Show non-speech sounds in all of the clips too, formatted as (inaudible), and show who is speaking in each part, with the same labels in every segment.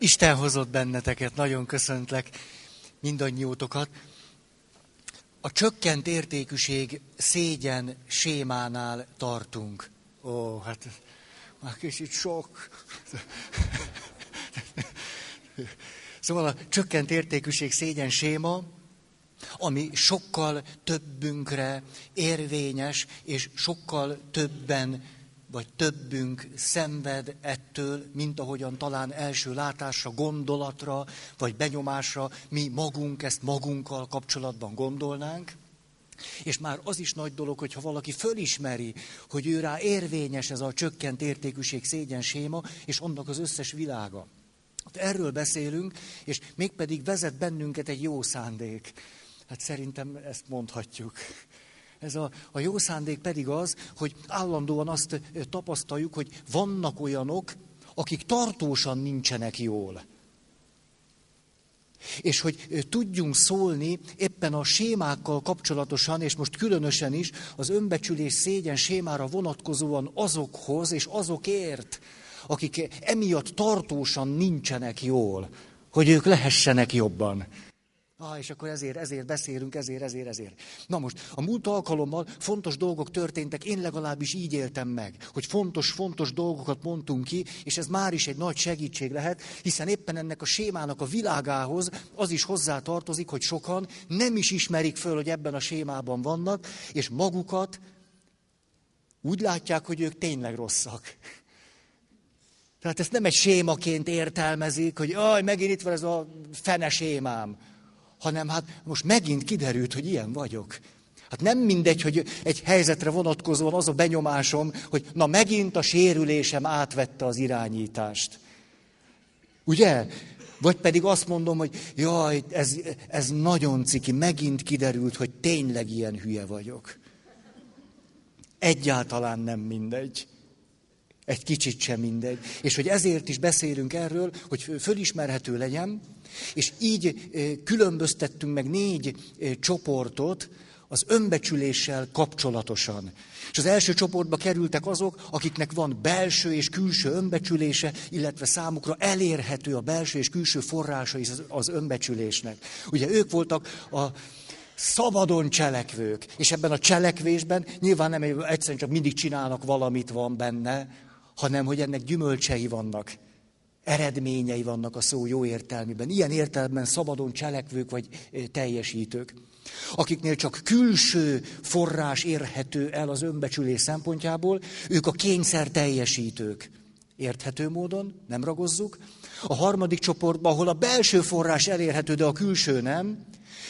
Speaker 1: Isten hozott benneteket, nagyon köszöntlek mindannyiótokat. A csökkent értékűség szégyen sémánál tartunk. Ó, hát már kicsit sok. Szóval a csökkent értékűség szégyen séma, ami sokkal többünkre érvényes, és sokkal többen vagy többünk szenved ettől, mint ahogyan talán első látásra, gondolatra, vagy benyomásra mi magunk ezt magunkkal kapcsolatban gondolnánk. És már az is nagy dolog, hogyha valaki fölismeri, hogy ő rá érvényes ez a csökkent értékűség szégyen séma, és annak az összes világa. Hát erről beszélünk, és mégpedig vezet bennünket egy jó szándék. Hát szerintem ezt mondhatjuk. Ez a, a jó szándék pedig az, hogy állandóan azt tapasztaljuk, hogy vannak olyanok, akik tartósan nincsenek jól. És hogy tudjunk szólni éppen a sémákkal kapcsolatosan, és most különösen is az önbecsülés szégyen sémára vonatkozóan azokhoz és azokért, akik emiatt tartósan nincsenek jól, hogy ők lehessenek jobban. Ah, és akkor ezért, ezért beszélünk, ezért, ezért, ezért. Na most, a múlt alkalommal fontos dolgok történtek, én legalábbis így éltem meg, hogy fontos, fontos dolgokat mondtunk ki, és ez már is egy nagy segítség lehet, hiszen éppen ennek a sémának a világához az is hozzá tartozik, hogy sokan nem is ismerik föl, hogy ebben a sémában vannak, és magukat úgy látják, hogy ők tényleg rosszak. Tehát ezt nem egy sémaként értelmezik, hogy aj, megint itt van ez a fene sémám hanem hát most megint kiderült, hogy ilyen vagyok. Hát nem mindegy, hogy egy helyzetre vonatkozóan az a benyomásom, hogy na megint a sérülésem átvette az irányítást. Ugye? Vagy pedig azt mondom, hogy jaj, ez, ez nagyon ciki, megint kiderült, hogy tényleg ilyen hülye vagyok. Egyáltalán nem mindegy. Egy kicsit sem mindegy. És hogy ezért is beszélünk erről, hogy fölismerhető legyen, és így különböztettünk meg négy csoportot az önbecsüléssel kapcsolatosan. És az első csoportba kerültek azok, akiknek van belső és külső önbecsülése, illetve számukra elérhető a belső és külső forrása is az önbecsülésnek. Ugye ők voltak a szabadon cselekvők, és ebben a cselekvésben nyilván nem egyszerűen csak mindig csinálnak valamit van benne, hanem hogy ennek gyümölcsei vannak, eredményei vannak a szó jó értelmében. Ilyen értelemben szabadon cselekvők vagy teljesítők. Akiknél csak külső forrás érhető el az önbecsülés szempontjából, ők a kényszer teljesítők. Érthető módon, nem ragozzuk. A harmadik csoportban, ahol a belső forrás elérhető, de a külső nem,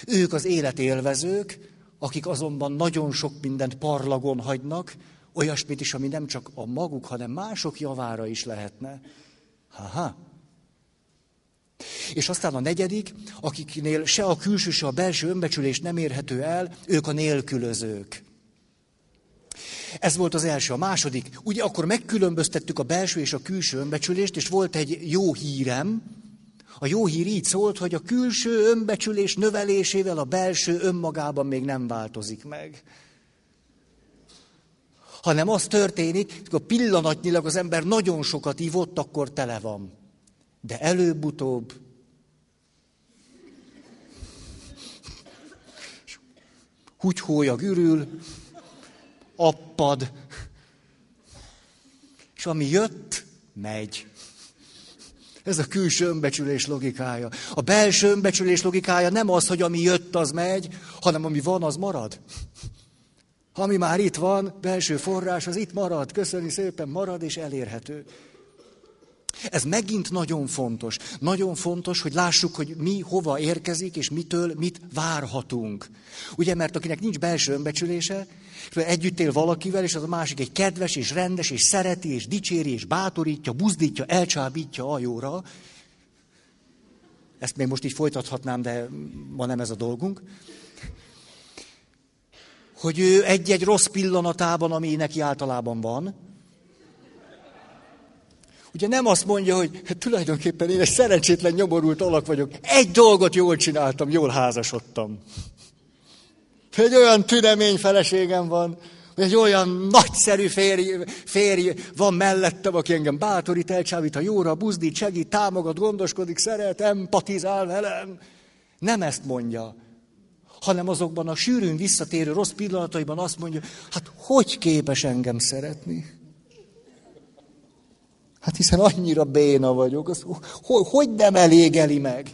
Speaker 1: ők az életélvezők, akik azonban nagyon sok mindent parlagon hagynak, olyasmit is, ami nem csak a maguk, hanem mások javára is lehetne. Haha. És aztán a negyedik, akiknél se a külső, se a belső önbecsülés nem érhető el, ők a nélkülözők. Ez volt az első. A második, ugye akkor megkülönböztettük a belső és a külső önbecsülést, és volt egy jó hírem. A jó hír így szólt, hogy a külső önbecsülés növelésével a belső önmagában még nem változik meg hanem az történik, hogy pillanatnyilag az ember nagyon sokat ivott, akkor tele van. De előbb-utóbb húgyhója gürül, appad, és ami jött, megy. Ez a külső önbecsülés logikája. A belső önbecsülés logikája nem az, hogy ami jött, az megy, hanem ami van, az marad. Ami már itt van, belső forrás, az itt marad, köszöni szépen, marad és elérhető. Ez megint nagyon fontos. Nagyon fontos, hogy lássuk, hogy mi hova érkezik, és mitől mit várhatunk. Ugye, mert akinek nincs belső önbecsülése, együtt él valakivel, és az a másik egy kedves, és rendes, és szereti, és dicséri, és bátorítja, buzdítja, elcsábítja a jóra. Ezt még most így folytathatnám, de ma nem ez a dolgunk hogy ő egy-egy rossz pillanatában, ami neki általában van, ugye nem azt mondja, hogy hát tulajdonképpen én egy szerencsétlen nyomorult alak vagyok, egy dolgot jól csináltam, jól házasodtam. Egy olyan tünemény feleségem van, Egy olyan nagyszerű férj, férj van mellettem, aki engem bátorít, elcsábít a jóra, buzdít, segít, támogat, gondoskodik, szeret, empatizál velem. Nem ezt mondja, hanem azokban a sűrűn visszatérő rossz pillanataiban azt mondja, hát hogy képes engem szeretni? Hát hiszen annyira béna vagyok, az, hogy, hogy nem elégeli meg?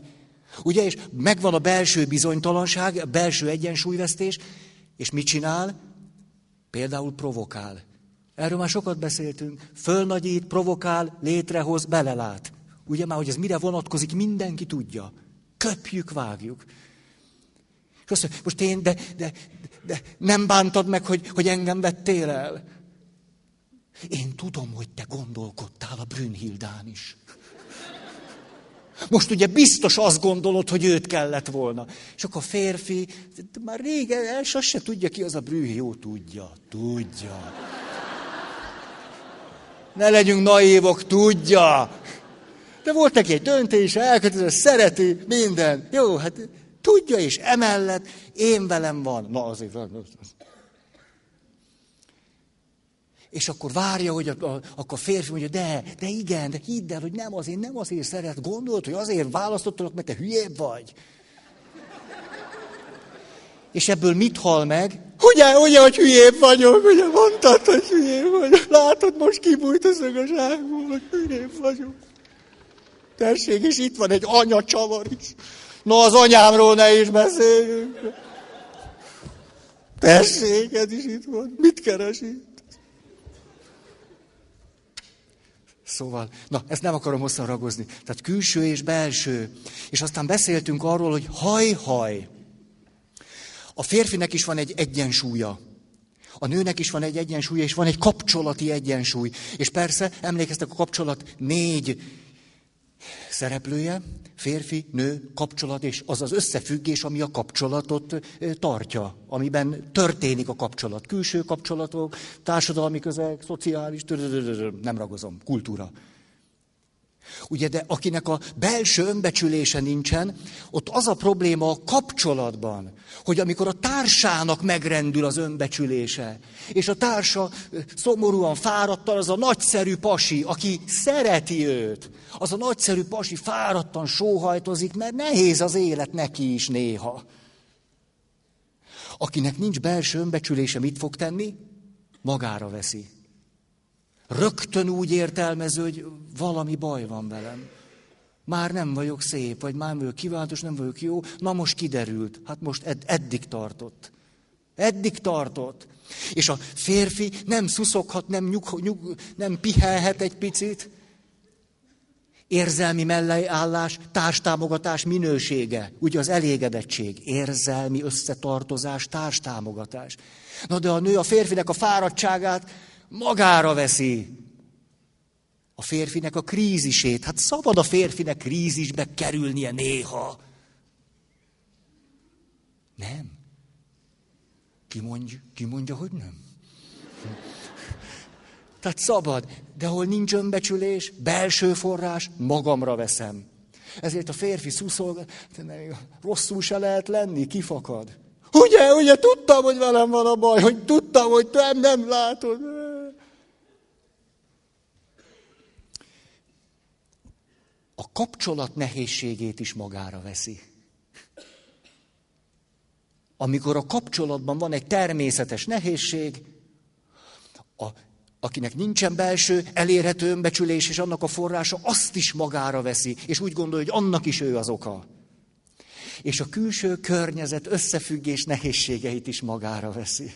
Speaker 1: Ugye, és megvan a belső bizonytalanság, a belső egyensúlyvesztés, és mit csinál? Például provokál. Erről már sokat beszéltünk. Fölnagyít, provokál, létrehoz, belelát. Ugye már, hogy ez mire vonatkozik, mindenki tudja. Köpjük, vágjuk. És azt mondja, most én, de, de, de nem bántad meg, hogy, hogy engem vettél el? Én tudom, hogy te gondolkodtál a Brünnhildán is. Most ugye biztos azt gondolod, hogy őt kellett volna. És akkor a férfi, már régen, el se tudja ki az a brühi. Jó, tudja, tudja. Ne legyünk naívok, tudja. De volt neki egy döntés, elkötelező, szereti, minden. Jó, hát tudja, és emellett én velem van. Na azért, és akkor várja, hogy a, a, akkor a férfi mondja, de, de igen, de hidd el, hogy nem azért, nem azért szeret, gondolt, hogy azért választottalak, mert te hülyébb vagy. És ebből mit hal meg? Ugye, ugye, hogy hülyébb vagyok, ugye mondtad, hogy hülyébb vagyok. Látod, most kibújt a szögaságból, hogy hülyébb vagyok. Tessék, és itt van egy anya csavar is. No, az anyámról ne is beszéljünk. Tessék, ez is itt van. Mit keres itt? Szóval, na, ezt nem akarom hosszan ragozni. Tehát külső és belső. És aztán beszéltünk arról, hogy haj-haj. A férfinek is van egy egyensúlya. A nőnek is van egy egyensúlya, és van egy kapcsolati egyensúly. És persze, emlékeztek a kapcsolat négy szereplője, férfi, nő, kapcsolat, és az az összefüggés, ami a kapcsolatot tartja, amiben történik a kapcsolat. Külső kapcsolatok, társadalmi közeg, szociális, nem ragozom, kultúra. Ugye, de akinek a belső önbecsülése nincsen, ott az a probléma a kapcsolatban, hogy amikor a társának megrendül az önbecsülése, és a társa szomorúan fáradtan, az a nagyszerű pasi, aki szereti őt, az a nagyszerű pasi fáradtan sóhajtozik, mert nehéz az élet neki is néha. Akinek nincs belső önbecsülése, mit fog tenni? Magára veszi. Rögtön úgy értelmező, hogy valami baj van velem. Már nem vagyok szép, vagy már nem vagyok kiváltos, nem vagyok jó. Na most kiderült. Hát most ed- eddig tartott. Eddig tartott. És a férfi nem szuszoghat, nem, nyug, nyug, nem pihelhet egy picit. Érzelmi melleállás, társtámogatás minősége. Ugye az elégedettség, érzelmi összetartozás, társtámogatás. Na de a nő a férfinek a fáradtságát magára veszi. A férfinek a krízisét. Hát szabad a férfinek krízisbe kerülnie néha. Nem. Ki mondja, ki mondja hogy nem? Tehát szabad, de hol nincs önbecsülés, belső forrás, magamra veszem. Ezért a férfi szuszol, rosszul se lehet lenni, kifakad. Ugye, ugye, tudtam, hogy velem van a baj, hogy tudtam, hogy te nem látod. A kapcsolat nehézségét is magára veszi. Amikor a kapcsolatban van egy természetes nehézség, a, akinek nincsen belső, elérhető önbecsülés, és annak a forrása azt is magára veszi, és úgy gondolja, hogy annak is ő az oka. És a külső környezet összefüggés nehézségeit is magára veszi.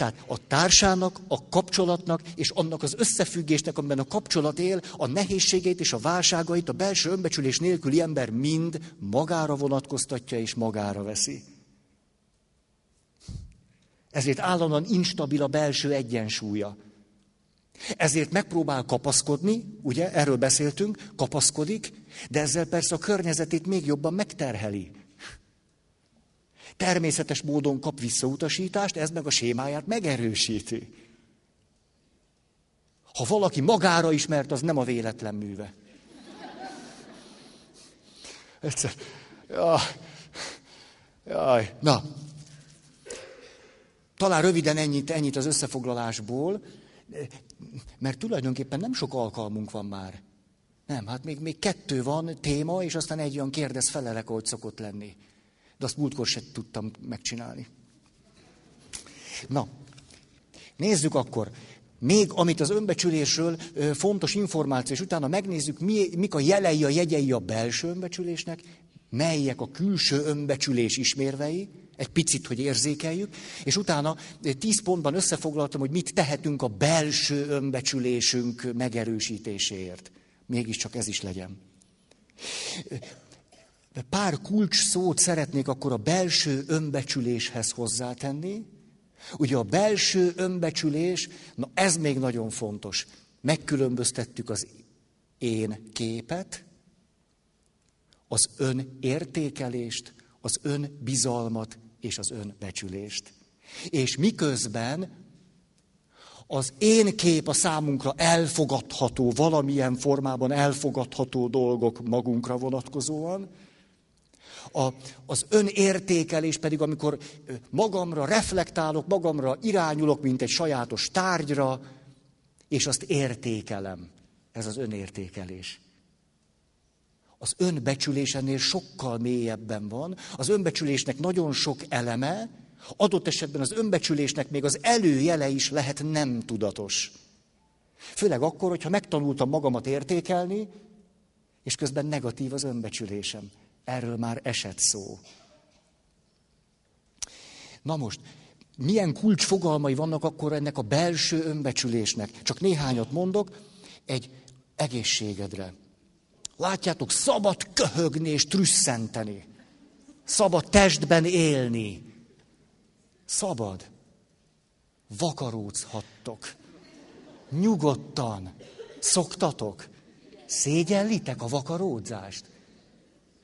Speaker 1: Tehát a társának, a kapcsolatnak és annak az összefüggésnek, amiben a kapcsolat él, a nehézségeit és a válságait a belső önbecsülés nélküli ember mind magára vonatkoztatja és magára veszi. Ezért állandóan instabil a belső egyensúlya. Ezért megpróbál kapaszkodni, ugye, erről beszéltünk, kapaszkodik, de ezzel persze a környezetét még jobban megterheli. Természetes módon kap visszautasítást, ez meg a sémáját megerősíti. Ha valaki magára ismert, az nem a véletlen műve. Egyszer. Jaj. Jaj. Na, talán röviden ennyit, ennyit az összefoglalásból, mert tulajdonképpen nem sok alkalmunk van már. Nem, hát még, még kettő van téma, és aztán egy olyan kérdez felelek, ahogy szokott lenni. De azt múltkor sem tudtam megcsinálni. Na, nézzük akkor. Még amit az önbecsülésről fontos információ, és utána megnézzük, mi, mik a jelei, a jegyei a belső önbecsülésnek, melyek a külső önbecsülés ismérvei, egy picit, hogy érzékeljük, és utána tíz pontban összefoglaltam, hogy mit tehetünk a belső önbecsülésünk megerősítéséért. Mégiscsak ez is legyen. Pár kulcs szót szeretnék akkor a belső önbecsüléshez hozzátenni. Ugye a belső önbecsülés, na ez még nagyon fontos. Megkülönböztettük az én képet, az önértékelést, az önbizalmat és az önbecsülést. És miközben az én kép a számunkra elfogadható, valamilyen formában elfogadható dolgok magunkra vonatkozóan, a, az önértékelés pedig, amikor magamra reflektálok, magamra irányulok, mint egy sajátos tárgyra, és azt értékelem. Ez az önértékelés. Az önbecsülés ennél sokkal mélyebben van. Az önbecsülésnek nagyon sok eleme, adott esetben az önbecsülésnek még az előjele is lehet nem tudatos. Főleg akkor, hogyha megtanultam magamat értékelni, és közben negatív az önbecsülésem. Erről már esett szó. Na most, milyen kulcsfogalmai vannak akkor ennek a belső önbecsülésnek? Csak néhányat mondok, egy egészségedre. Látjátok, szabad köhögni és trüsszenteni. Szabad testben élni. Szabad. Vakarózhattok. Nyugodtan. Szoktatok. Szégyellitek a vakaródzást?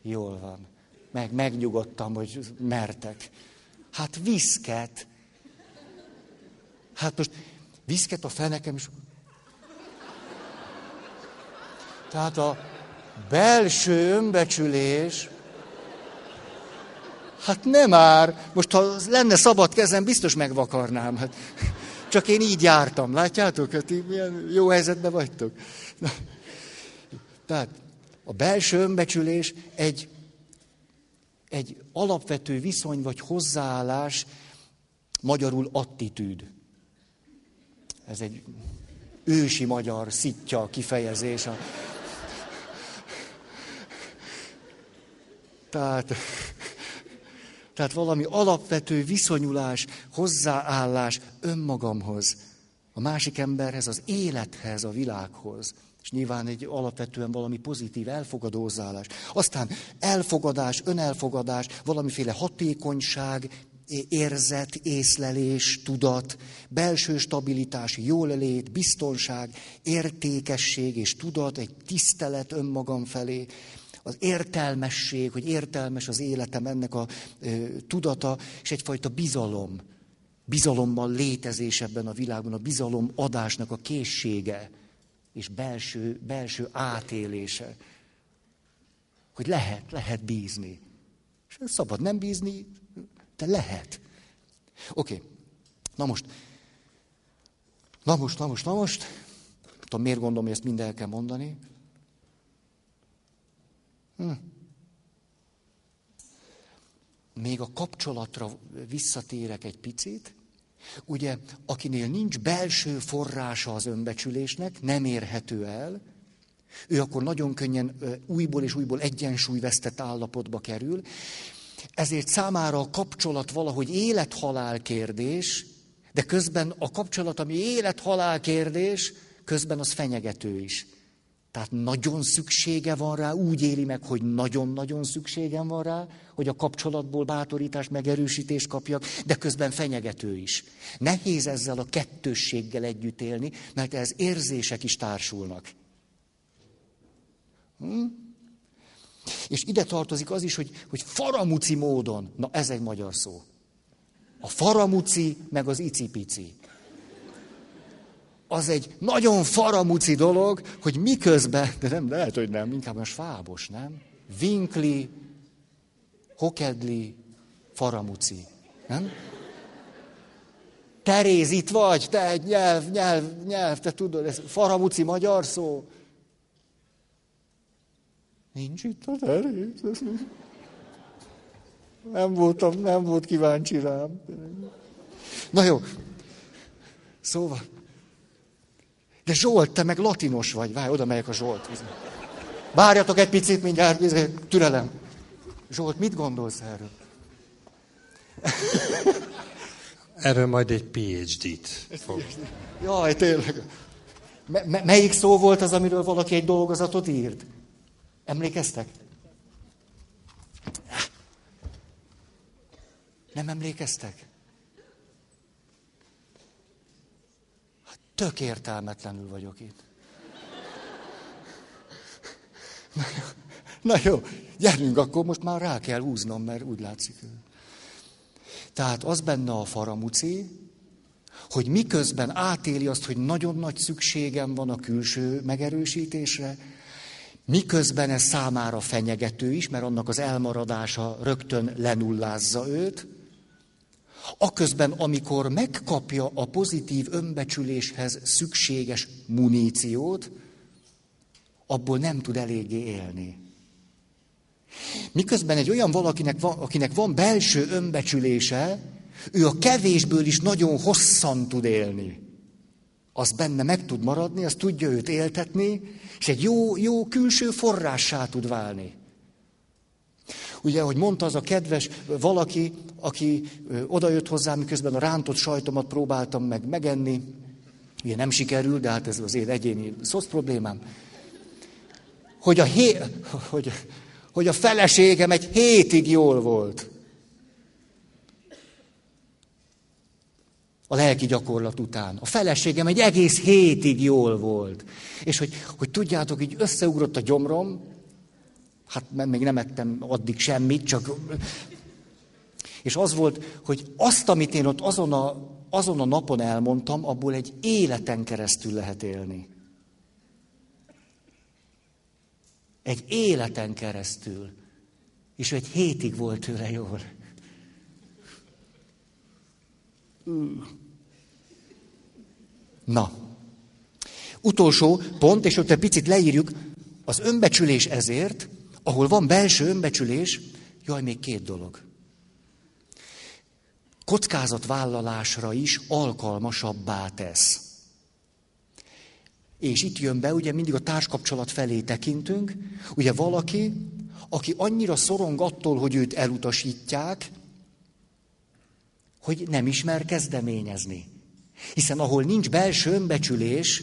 Speaker 1: Jól van. Meg megnyugodtam, hogy mertek. Hát viszket. Hát most viszket a fenekem is. Tehát a belső önbecsülés, hát nem már, most ha lenne szabad kezem, biztos megvakarnám. Hát, csak én így jártam, látjátok? Hát milyen jó helyzetben vagytok. Na, tehát a belső önbecsülés egy, egy alapvető viszony vagy hozzáállás, magyarul attitűd. Ez egy ősi magyar szitja kifejezés. A... Tehát, tehát valami alapvető viszonyulás, hozzáállás önmagamhoz, a másik emberhez, az élethez, a világhoz. És nyilván egy alapvetően valami pozitív elfogadózálás. Aztán elfogadás, önelfogadás, valamiféle hatékonyság, érzet, észlelés, tudat, belső stabilitás, jólét, biztonság, értékesség és tudat, egy tisztelet önmagam felé, az értelmesség, hogy értelmes az életem, ennek a ö, tudata, és egyfajta bizalom. Bizalommal létezés ebben a világban, a bizalom adásnak a készsége és belső, belső átélése. Hogy lehet, lehet bízni. És szabad nem bízni, de lehet. Oké, okay. na most, na most, na most, na most, tudom, miért gondolom, hogy ezt mind el kell mondani. Hm. Még a kapcsolatra visszatérek egy picit. Ugye, akinél nincs belső forrása az önbecsülésnek, nem érhető el, ő akkor nagyon könnyen újból és újból egyensúlyvesztett állapotba kerül, ezért számára a kapcsolat valahogy élet-halál kérdés, de közben a kapcsolat, ami élet-halál kérdés, közben az fenyegető is. Tehát nagyon szüksége van rá, úgy éli meg, hogy nagyon-nagyon szükségem van rá, hogy a kapcsolatból bátorítást, megerősítést kapjak, de közben fenyegető is. Nehéz ezzel a kettősséggel együtt élni, mert ez érzések is társulnak. Hm? És ide tartozik az is, hogy, hogy faramuci módon, na ez egy magyar szó. A faramuci, meg az icipici az egy nagyon faramuci dolog, hogy miközben, de nem, lehet, hogy nem, inkább most fábos, nem? Vinkli, hokedli, faramuci, nem? Teréz, itt vagy, te egy nyelv, nyelv, nyelv, te tudod, ez faramuci magyar szó. Nincs itt a Teréz. Nem voltam, nem volt kíváncsi rám. Na jó. Szóval. De Zsolt, te meg latinos vagy. Várj, oda megyek a Zsolt. Várjatok egy picit, mindjárt, türelem. Zsolt, mit gondolsz erről? (laughs)
Speaker 2: Erről majd egy PhD-t fog.
Speaker 1: Jaj, tényleg. M- melyik szó volt az, amiről valaki egy dolgozatot írt? Emlékeztek? Nem emlékeztek? Tök értelmetlenül vagyok itt. Na jó, na jó, gyerünk, akkor most már rá kell húznom, mert úgy látszik. Tehát az benne a faramuci, hogy miközben átéli azt, hogy nagyon nagy szükségem van a külső megerősítésre, miközben ez számára fenyegető is, mert annak az elmaradása rögtön lenullázza őt, aközben, amikor megkapja a pozitív önbecsüléshez szükséges muníciót, abból nem tud eléggé élni. Miközben egy olyan valakinek van, akinek van belső önbecsülése, ő a kevésből is nagyon hosszan tud élni. Az benne meg tud maradni, az tudja őt éltetni, és egy jó, jó külső forrássá tud válni. Ugye, hogy mondta az a kedves valaki, aki odajött hozzám, miközben a rántott sajtomat próbáltam meg megenni, ugye nem sikerült, de hát ez az én egyéni szosz problémám, hogy a, hé, hogy, hogy a feleségem egy hétig jól volt. A lelki gyakorlat után. A feleségem egy egész hétig jól volt. És hogy, hogy tudjátok, így összeugrott a gyomrom, hát még nem ettem addig semmit, csak... És az volt, hogy azt, amit én ott azon a, azon a napon elmondtam, abból egy életen keresztül lehet élni. Egy életen keresztül. És egy hétig volt tőle jól. Na. Utolsó pont, és ott egy picit leírjuk, az önbecsülés ezért, ahol van belső önbecsülés, jaj, még két dolog. Kockázatvállalásra is alkalmasabbá tesz. És itt jön be, ugye mindig a társkapcsolat felé tekintünk, ugye valaki, aki annyira szorong attól, hogy őt elutasítják, hogy nem ismer kezdeményezni. Hiszen ahol nincs belső önbecsülés,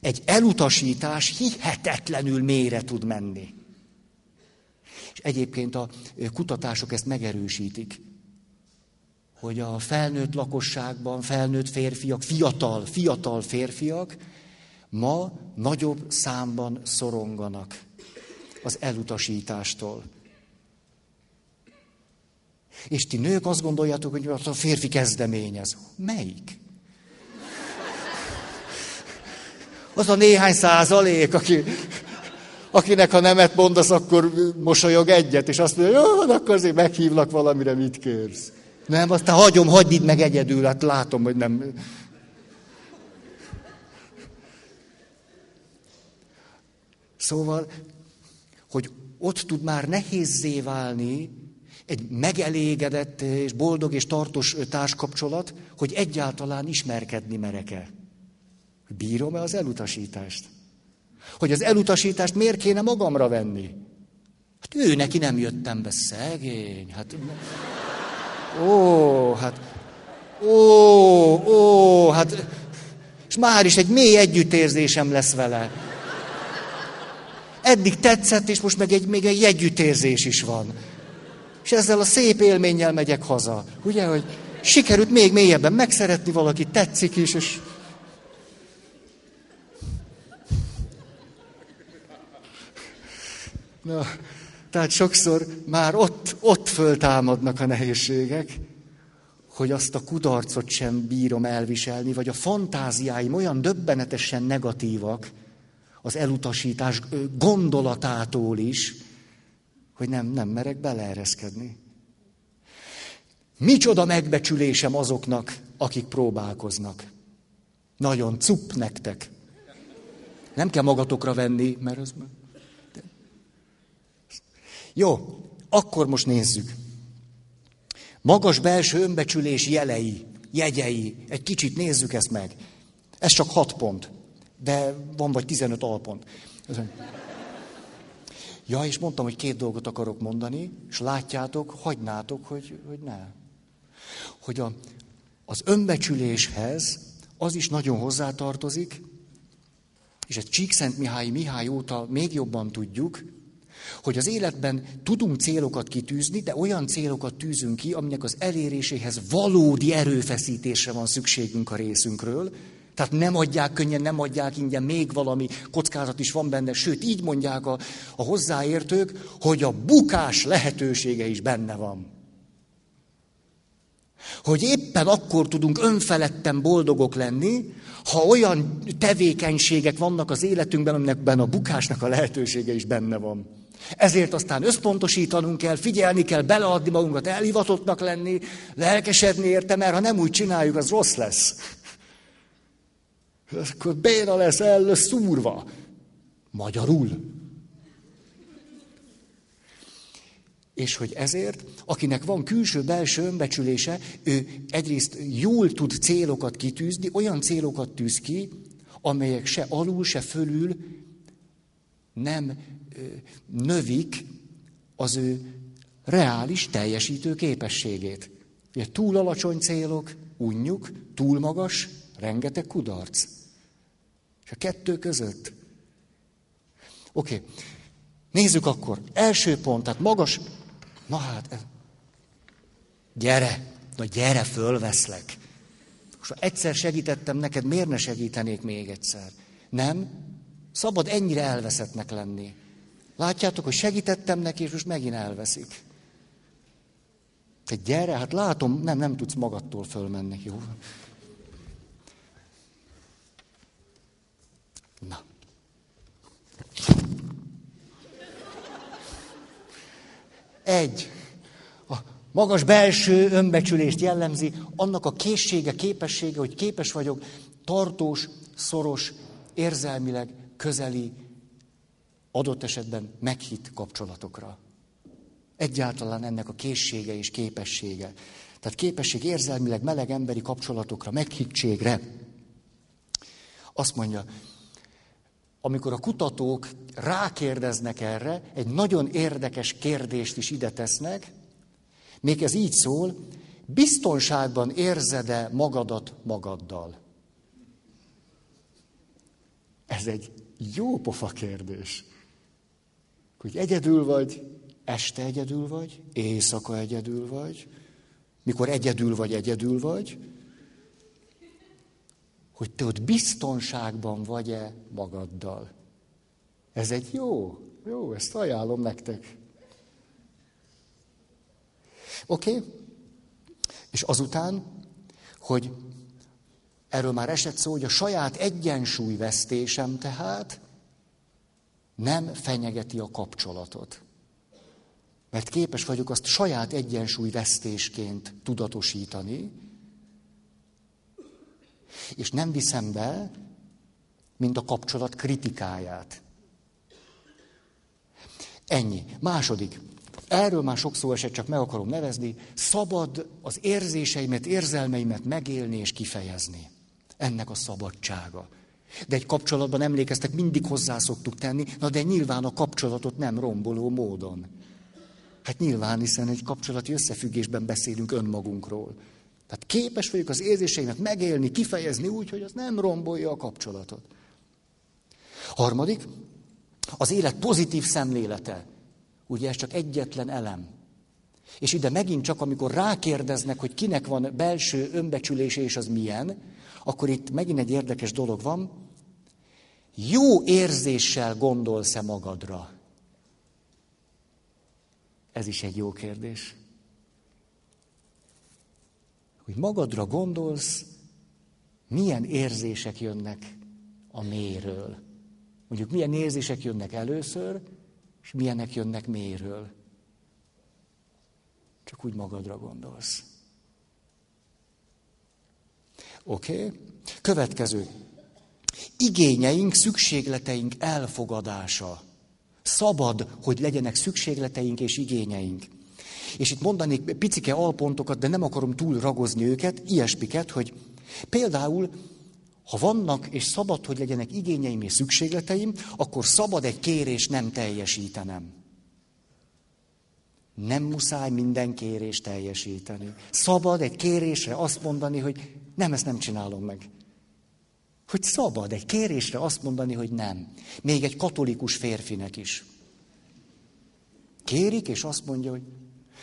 Speaker 1: egy elutasítás hihetetlenül mélyre tud menni. És egyébként a kutatások ezt megerősítik, hogy a felnőtt lakosságban felnőtt férfiak, fiatal, fiatal férfiak ma nagyobb számban szoronganak az elutasítástól. És ti nők azt gondoljátok, hogy a férfi kezdeményez. Melyik? Az a néhány százalék, aki, akinek ha nemet mondasz, akkor mosolyog egyet, és azt mondja, jó, akkor azért meghívlak valamire, mit kérsz. Nem, aztán hagyom, hagyd meg egyedül, hát látom, hogy nem. Szóval, hogy ott tud már nehézzé válni egy megelégedett és boldog és tartós társkapcsolat, hogy egyáltalán ismerkedni mereke. Bírom-e az elutasítást? Hogy az elutasítást miért kéne magamra venni? Hát ő neki nem jöttem be, szegény. Hát, ó, hát, ó, ó, hát, és már is egy mély együttérzésem lesz vele. Eddig tetszett, és most meg egy, még egy együttérzés is van. És ezzel a szép élménnyel megyek haza. Ugye, hogy sikerült még mélyebben megszeretni valakit, tetszik is, és Na, tehát sokszor már ott, ott föltámadnak a nehézségek, hogy azt a kudarcot sem bírom elviselni, vagy a fantáziáim olyan döbbenetesen negatívak az elutasítás gondolatától is, hogy nem, nem merek beleereszkedni. Micsoda megbecsülésem azoknak, akik próbálkoznak. Nagyon cup nektek. Nem kell magatokra venni, mert az... Jó, akkor most nézzük. Magas belső önbecsülés jelei, jegyei. Egy kicsit nézzük ezt meg. Ez csak hat pont, de van vagy 15 alpont. Ja, és mondtam, hogy két dolgot akarok mondani, és látjátok, hagynátok, hogy, hogy ne. Hogy a, az önbecsüléshez az is nagyon hozzátartozik, és ezt Csíkszent Mihály Mihály óta még jobban tudjuk, hogy az életben tudunk célokat kitűzni, de olyan célokat tűzünk ki, aminek az eléréséhez valódi erőfeszítésre van szükségünk a részünkről. Tehát nem adják könnyen, nem adják ingyen, még valami kockázat is van benne, sőt így mondják a, a hozzáértők, hogy a bukás lehetősége is benne van. Hogy éppen akkor tudunk önfeledten boldogok lenni, ha olyan tevékenységek vannak az életünkben, aminekben a bukásnak a lehetősége is benne van. Ezért aztán összpontosítanunk kell, figyelni kell, beleadni magunkat, elhivatottnak lenni, lelkesedni érte, mert ha nem úgy csináljuk, az rossz lesz. Akkor béna lesz el szúrva. Magyarul. És hogy ezért, akinek van külső-belső önbecsülése, ő egyrészt jól tud célokat kitűzni, olyan célokat tűz ki, amelyek se alul, se fölül nem növik az ő reális teljesítő képességét. Ugye túl alacsony célok, unjuk, túl magas, rengeteg kudarc. És a kettő között. Oké, nézzük akkor. Első pont, tehát magas, na hát, gyere, na gyere, fölveszlek. Ha egyszer segítettem neked, miért ne segítenék még egyszer? Nem? Szabad ennyire elveszettnek lenni. Látjátok, hogy segítettem neki, és most megint elveszik. Te gyere, hát látom, nem, nem tudsz magadtól fölmenni, jó? Na. Egy. A magas belső önbecsülést jellemzi, annak a készsége, képessége, hogy képes vagyok tartós, szoros, érzelmileg közeli adott esetben meghitt kapcsolatokra. Egyáltalán ennek a készsége és képessége. Tehát képesség érzelmileg meleg emberi kapcsolatokra, meghittségre. Azt mondja, amikor a kutatók rákérdeznek erre, egy nagyon érdekes kérdést is ide tesznek, még ez így szól, biztonságban érzed-e magadat magaddal? Ez egy jó pofa kérdés. Hogy egyedül vagy, este egyedül vagy, éjszaka egyedül vagy, mikor egyedül vagy, egyedül vagy, hogy te ott biztonságban vagy-e magaddal. Ez egy jó, jó, ezt ajánlom nektek. Oké? Okay? És azután, hogy erről már esett szó, hogy a saját egyensúlyvesztésem tehát nem fenyegeti a kapcsolatot. Mert képes vagyok azt saját egyensúlyvesztésként tudatosítani, és nem viszem be, mint a kapcsolat kritikáját. Ennyi. Második. Erről már sokszor esett, csak meg akarom nevezni. Szabad az érzéseimet, érzelmeimet megélni és kifejezni. Ennek a szabadsága. De egy kapcsolatban emlékeztek, mindig hozzá szoktuk tenni, na de nyilván a kapcsolatot nem romboló módon. Hát nyilván, hiszen egy kapcsolati összefüggésben beszélünk önmagunkról. Tehát képes vagyok az érzéseimet megélni, kifejezni úgy, hogy az nem rombolja a kapcsolatot. Harmadik, az élet pozitív szemlélete. Ugye ez csak egyetlen elem. És ide megint csak, amikor rákérdeznek, hogy kinek van belső önbecsülése és az milyen, akkor itt megint egy érdekes dolog van. Jó érzéssel gondolsz-e magadra? Ez is egy jó kérdés. Hogy magadra gondolsz, milyen érzések jönnek a méről. Mondjuk milyen érzések jönnek először, és milyenek jönnek méről. Csak úgy magadra gondolsz. Oké? Okay? Következő. Igényeink, szükségleteink elfogadása. Szabad, hogy legyenek szükségleteink és igényeink. És itt mondanék picike alpontokat, de nem akarom túl ragozni őket, ilyesmiket, hogy például, ha vannak és szabad, hogy legyenek igényeim és szükségleteim, akkor szabad egy kérés nem teljesítenem. Nem muszáj minden kérést teljesíteni. Szabad egy kérésre azt mondani, hogy nem, ezt nem csinálom meg. Hogy szabad egy kérésre azt mondani, hogy nem. Még egy katolikus férfinek is. Kérik, és azt mondja, hogy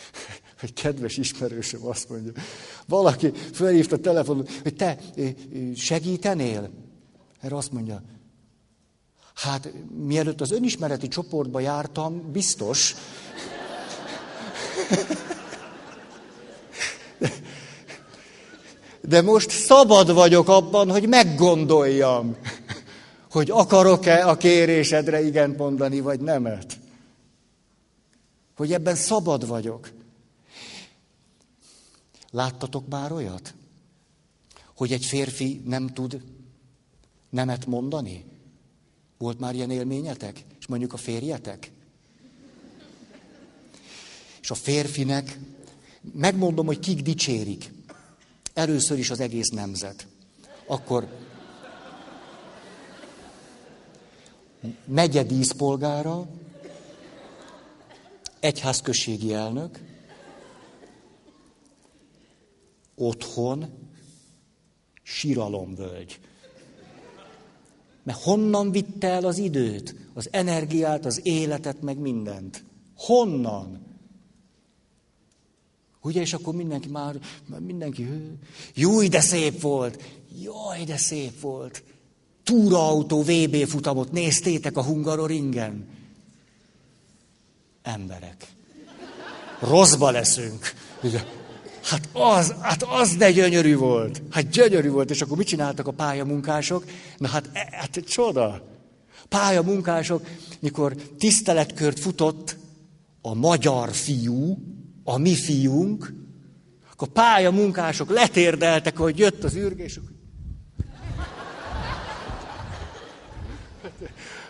Speaker 1: (laughs) egy kedves ismerősöm azt mondja, valaki felhívta telefonon, hogy te segítenél? Erre azt mondja, hát mielőtt az önismereti csoportba jártam, biztos. (laughs) De most szabad vagyok abban, hogy meggondoljam, hogy akarok-e a kérésedre igent mondani, vagy nemet. Hogy ebben szabad vagyok. Láttatok már olyat? Hogy egy férfi nem tud nemet mondani? Volt már ilyen élményetek? És mondjuk a férjetek? És a férfinek, megmondom, hogy kik dicsérik. Először is az egész nemzet. Akkor megye díszpolgára, egyházközségi elnök, otthon síralomvölgy. Mert honnan vitte el az időt, az energiát, az életet, meg mindent? Honnan? Ugye, és akkor mindenki már, mindenki, jó, de szép volt, jaj, de szép volt. Túraautó VB futamot néztétek a Hungaroringen? Emberek. Rosszba leszünk. Hát az, hát az de gyönyörű volt. Hát gyönyörű volt, és akkor mit csináltak a pályamunkások? Na hát, e, hát csoda. Pályamunkások, mikor tiszteletkört futott a magyar fiú, a mi fiunk, akkor pályamunkások letérdeltek, hogy jött az űrgés.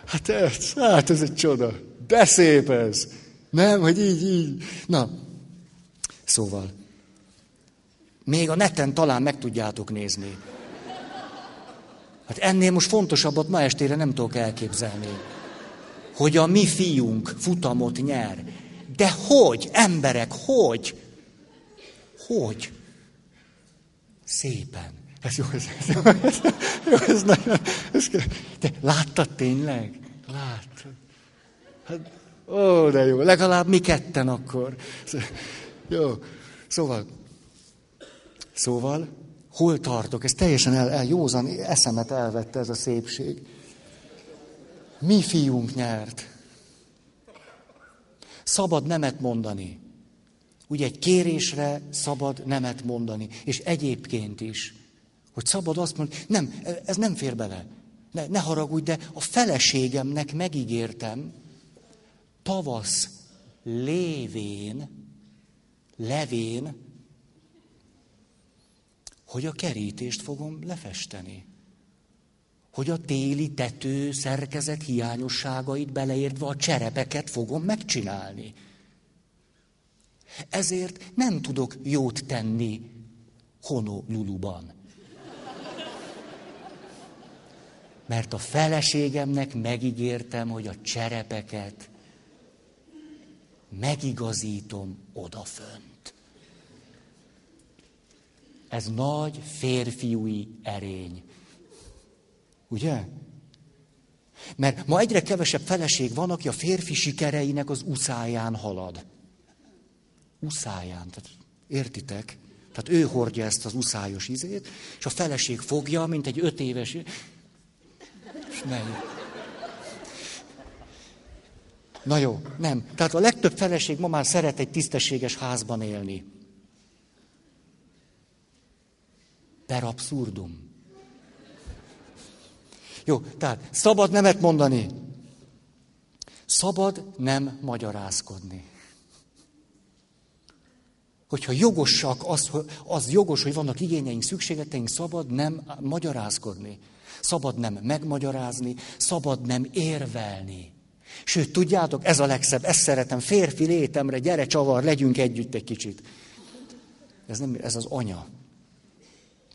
Speaker 1: Hát ez, hát ez egy csoda. De szép ez. Nem, hogy így, így. Na, szóval, még a neten talán meg tudjátok nézni. Hát ennél most fontosabbat ma estére nem tudok elképzelni. Hogy a mi fiunk futamot nyer. De hogy, emberek, hogy? Hogy? Szépen. Ez jó, ez, ez, jó, ez, nagyon, ez, te láttad tényleg? Láttad. Hát, ó, de jó, legalább mi ketten akkor. Jó, szóval, Szóval, hol tartok? Ez teljesen el, el józan eszemet elvette ez a szépség. Mi fiunk nyert. Szabad nemet mondani. Ugye egy kérésre szabad nemet mondani. És egyébként is. Hogy szabad azt mondani, nem, ez nem fér bele. Ne, ne haragudj, de a feleségemnek megígértem, tavasz lévén, levén, hogy a kerítést fogom lefesteni. Hogy a téli tető szerkezet hiányosságait beleértve a cserepeket fogom megcsinálni. Ezért nem tudok jót tenni Honoluluban. Mert a feleségemnek megígértem, hogy a cserepeket megigazítom odafönn. Ez nagy férfiúi erény. Ugye? Mert ma egyre kevesebb feleség van, aki a férfi sikereinek az uszáján halad. Uszáján. Tehát, értitek? Tehát ő hordja ezt az uszályos izét, és a feleség fogja, mint egy öt éves... És megy. Na jó, nem. Tehát a legtöbb feleség ma már szeret egy tisztességes házban élni. Per abszurdum. Jó, tehát szabad nemet mondani. Szabad nem magyarázkodni. Hogyha jogosak, az, az jogos, hogy vannak igényeink, szükségleteink, szabad nem magyarázkodni. Szabad nem megmagyarázni, szabad nem érvelni. Sőt, tudjátok, ez a legszebb, ezt szeretem, férfi létemre, gyere csavar, legyünk együtt egy kicsit. Ez, nem, ez az anya.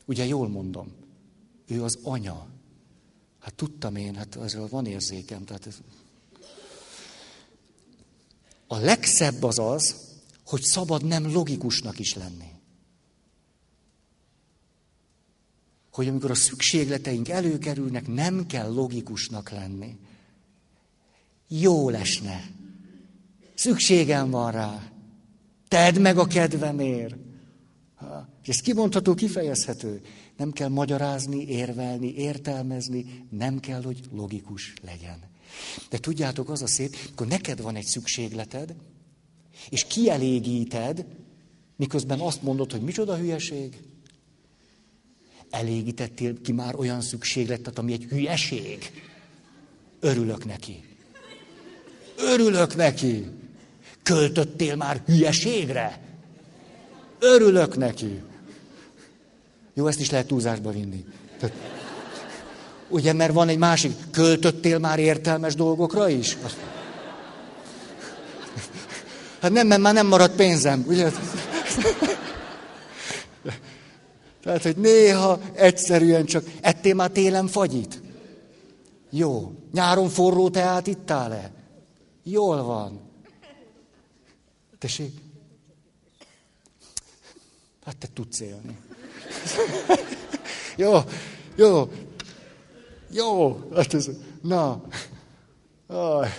Speaker 1: Ugye jól mondom, ő az anya. Hát tudtam én, hát azért van érzékem. Tehát ez... A legszebb az az, hogy szabad nem logikusnak is lenni. Hogy amikor a szükségleteink előkerülnek, nem kell logikusnak lenni. Jó lesne. Szükségem van rá. Tedd meg a kedvemért. És ez kimondható, kifejezhető. Nem kell magyarázni, érvelni, értelmezni, nem kell, hogy logikus legyen. De tudjátok, az a szép, amikor neked van egy szükségleted, és kielégíted, miközben azt mondod, hogy micsoda hülyeség, elégítettél ki már olyan szükségletet, ami egy hülyeség. Örülök neki. Örülök neki. Költöttél már hülyeségre? Örülök neki. Jó, ezt is lehet túlzásba vinni. Tehát, ugye, mert van egy másik, költöttél már értelmes dolgokra is? Hát nem, mert már nem maradt pénzem, ugye? Tehát, hogy néha egyszerűen csak, ettél már télen fagyit? Jó. Nyáron forró teát ittál-e? Jól van. Tessék? Hát te tudsz élni. (laughs) jó, jó, jó. Hát ez, na. Aj.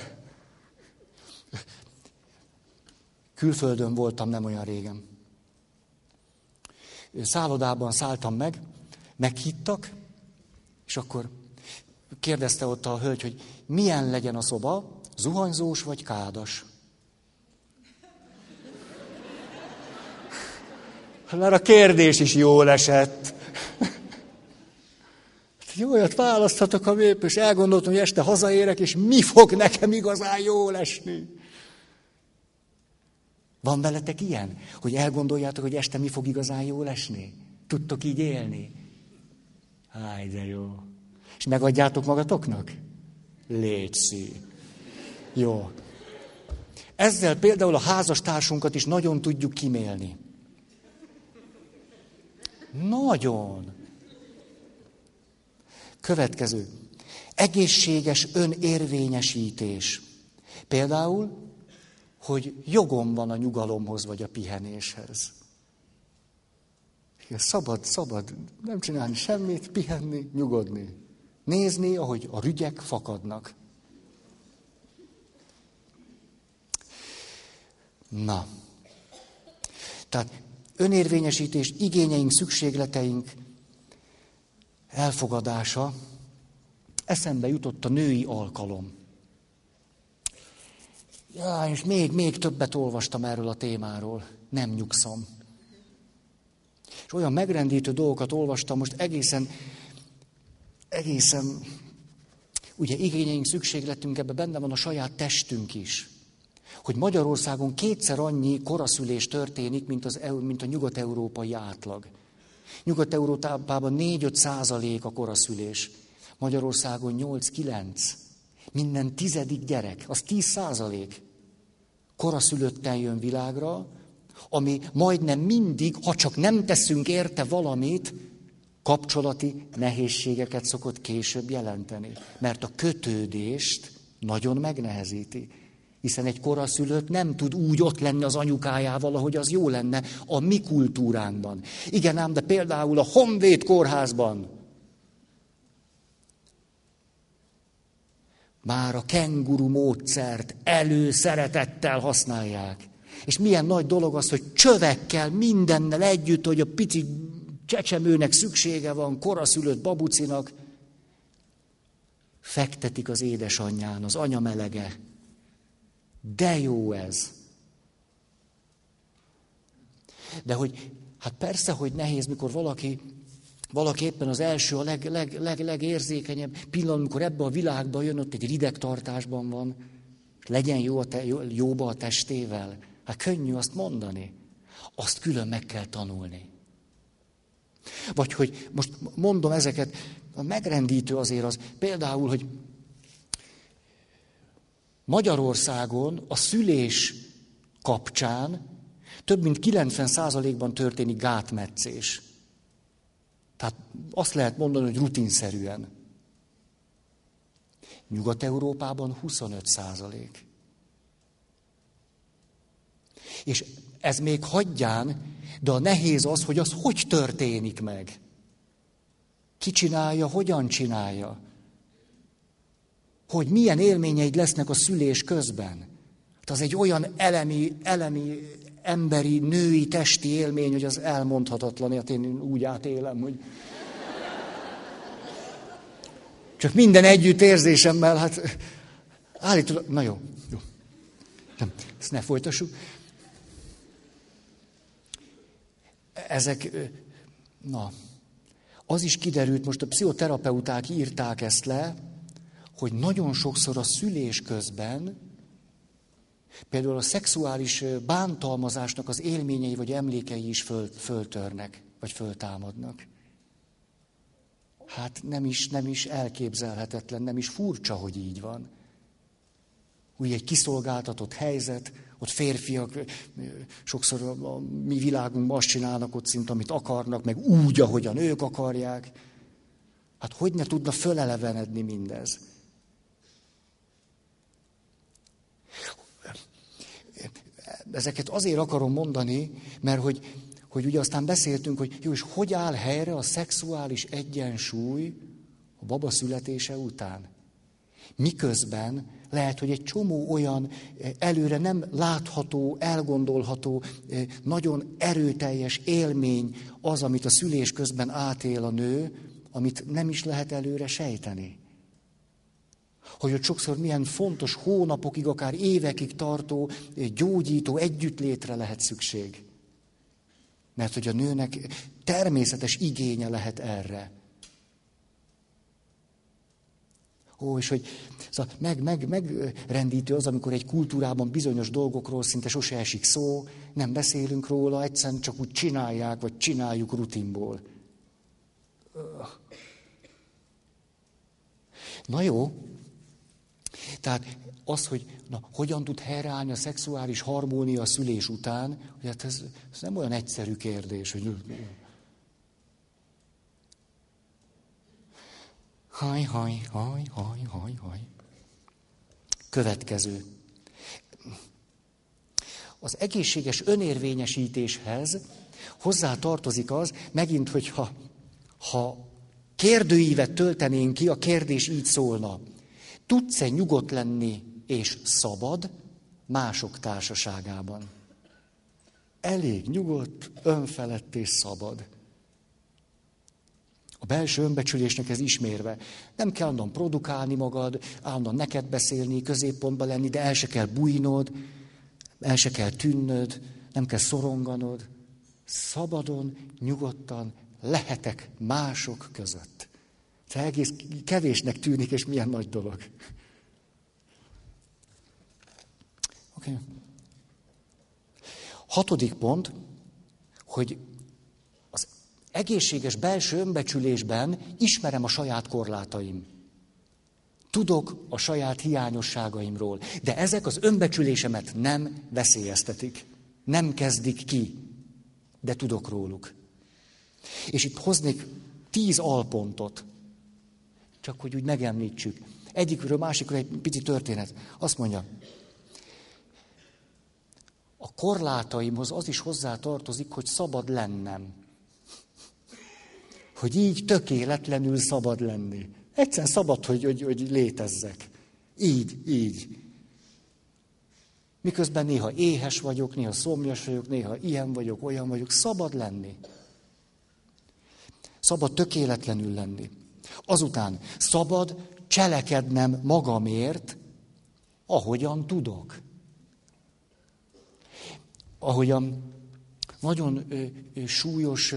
Speaker 1: Külföldön voltam nem olyan régen. Szállodában szálltam meg, meghittak, és akkor kérdezte ott a hölgy, hogy milyen legyen a szoba, zuhanyzós vagy kádas. Már a kérdés is jól esett. Jó, olyat választhatok a mép, és elgondoltam, hogy este hazaérek, és mi fog nekem igazán jól esni. Van veletek ilyen, hogy elgondoljátok, hogy este mi fog igazán jól esni? Tudtok így élni? Háj, de jó. És megadjátok magatoknak? Légy Jó. Ezzel például a házastársunkat is nagyon tudjuk kimélni. Nagyon. Következő. Egészséges önérvényesítés. Például, hogy jogom van a nyugalomhoz vagy a pihenéshez. Szabad, szabad nem csinálni semmit, pihenni, nyugodni. Nézni, ahogy a rügyek fakadnak. Na. Tehát önérvényesítés, igényeink, szükségleteink elfogadása, eszembe jutott a női alkalom. Ja, és még, még többet olvastam erről a témáról. Nem nyugszom. És olyan megrendítő dolgokat olvastam, most egészen, egészen, ugye igényeink, szükségletünk, ebben benne van a saját testünk is hogy Magyarországon kétszer annyi koraszülés történik, mint, az, mint a nyugat-európai átlag. Nyugat-európában 4-5 százalék a koraszülés. Magyarországon 8-9. Minden tizedik gyerek, az 10 százalék koraszülötten jön világra, ami majdnem mindig, ha csak nem teszünk érte valamit, kapcsolati nehézségeket szokott később jelenteni. Mert a kötődést nagyon megnehezíti. Hiszen egy koraszülött nem tud úgy ott lenni az anyukájával, ahogy az jó lenne a mi kultúránkban. Igen ám, de például a Honvéd kórházban már a kenguru módszert előszeretettel használják. És milyen nagy dolog az, hogy csövekkel, mindennel együtt, hogy a pici csecsemőnek szüksége van, koraszülött babucinak, fektetik az édesanyján, az anya melege. De jó ez. De hogy, hát persze, hogy nehéz, mikor valaki, valaki éppen az első, a leg, leg, leg, legérzékenyebb pillanat, amikor ebbe a világba jön, ott egy rideg tartásban van, és legyen jó a te, jó, jóba a testével. Hát könnyű azt mondani. Azt külön meg kell tanulni. Vagy hogy most mondom ezeket, a megrendítő azért az, például, hogy Magyarországon a szülés kapcsán több mint 90%-ban történik gátmetszés. Tehát azt lehet mondani, hogy rutinszerűen. Nyugat-Európában 25 százalék. És ez még hagyján, de a nehéz az, hogy az hogy történik meg. Ki csinálja, hogyan csinálja. Hogy milyen élményeid lesznek a szülés közben. Tehát az egy olyan elemi, elemi, emberi, női, testi élmény, hogy az elmondhatatlan. Hát én úgy átélem, hogy... Csak minden együtt érzésemmel, hát állítólag, na jó, jó. Nem, ezt ne folytassuk. Ezek, na, az is kiderült, most a pszichoterapeuták írták ezt le, hogy nagyon sokszor a szülés közben, például a szexuális bántalmazásnak az élményei vagy emlékei is föl, föltörnek, vagy föltámadnak. Hát nem is, nem is elképzelhetetlen, nem is furcsa, hogy így van. Úgy egy kiszolgáltatott helyzet, ott férfiak sokszor a, mi világunkban azt csinálnak ott szint, amit akarnak, meg úgy, ahogy a nők akarják. Hát hogy ne tudna fölelevenedni mindez? Ezeket azért akarom mondani, mert hogy, hogy ugye aztán beszéltünk, hogy jó, és hogy áll helyre a szexuális egyensúly a baba születése után. Miközben lehet, hogy egy csomó olyan eh, előre nem látható, elgondolható, eh, nagyon erőteljes élmény az, amit a szülés közben átél a nő, amit nem is lehet előre sejteni. Hogy ott sokszor milyen fontos hónapokig, akár évekig tartó, eh, gyógyító együttlétre lehet szükség. Mert hogy a nőnek természetes igénye lehet erre. Ó, és hogy szóval meg, meg, megrendítő az, amikor egy kultúrában bizonyos dolgokról szinte sose esik szó, nem beszélünk róla, egyszerűen csak úgy csinálják, vagy csináljuk rutinból. Na jó, tehát az, hogy na, hogyan tud helyreállni a szexuális harmónia a szülés után, hogy hát ez, ez nem olyan egyszerű kérdés, hogy Haj, haj, haj, haj, haj, haj. Következő. Az egészséges önérvényesítéshez hozzá tartozik az, megint, hogyha ha kérdőívet töltenénk ki, a kérdés így szólna. Tudsz-e nyugodt lenni és szabad mások társaságában? Elég nyugodt, önfelett és szabad. A belső önbecsülésnek ez ismérve. Nem kell onnan produkálni magad, állandóan neked beszélni, középpontba lenni, de el se kell bújnod, el se kell tűnnöd, nem kell szoronganod. Szabadon, nyugodtan lehetek mások között. Te egész kevésnek tűnik, és milyen nagy dolog. Oké. Okay. Hatodik pont, hogy egészséges belső önbecsülésben ismerem a saját korlátaim. Tudok a saját hiányosságaimról, de ezek az önbecsülésemet nem veszélyeztetik, nem kezdik ki, de tudok róluk. És itt hoznék tíz alpontot, csak hogy úgy megemlítsük. Egyikről, másikról egy pici történet. Azt mondja, a korlátaimhoz az is hozzá tartozik, hogy szabad lennem (laughs) hogy így tökéletlenül szabad lenni. Egyszerűen szabad, hogy, hogy, hogy létezzek. Így, így. Miközben néha éhes vagyok, néha szomjas vagyok, néha ilyen vagyok, olyan vagyok. Szabad lenni. Szabad tökéletlenül lenni. Azután szabad cselekednem magamért, ahogyan tudok. Ahogyan nagyon ö, ö, súlyos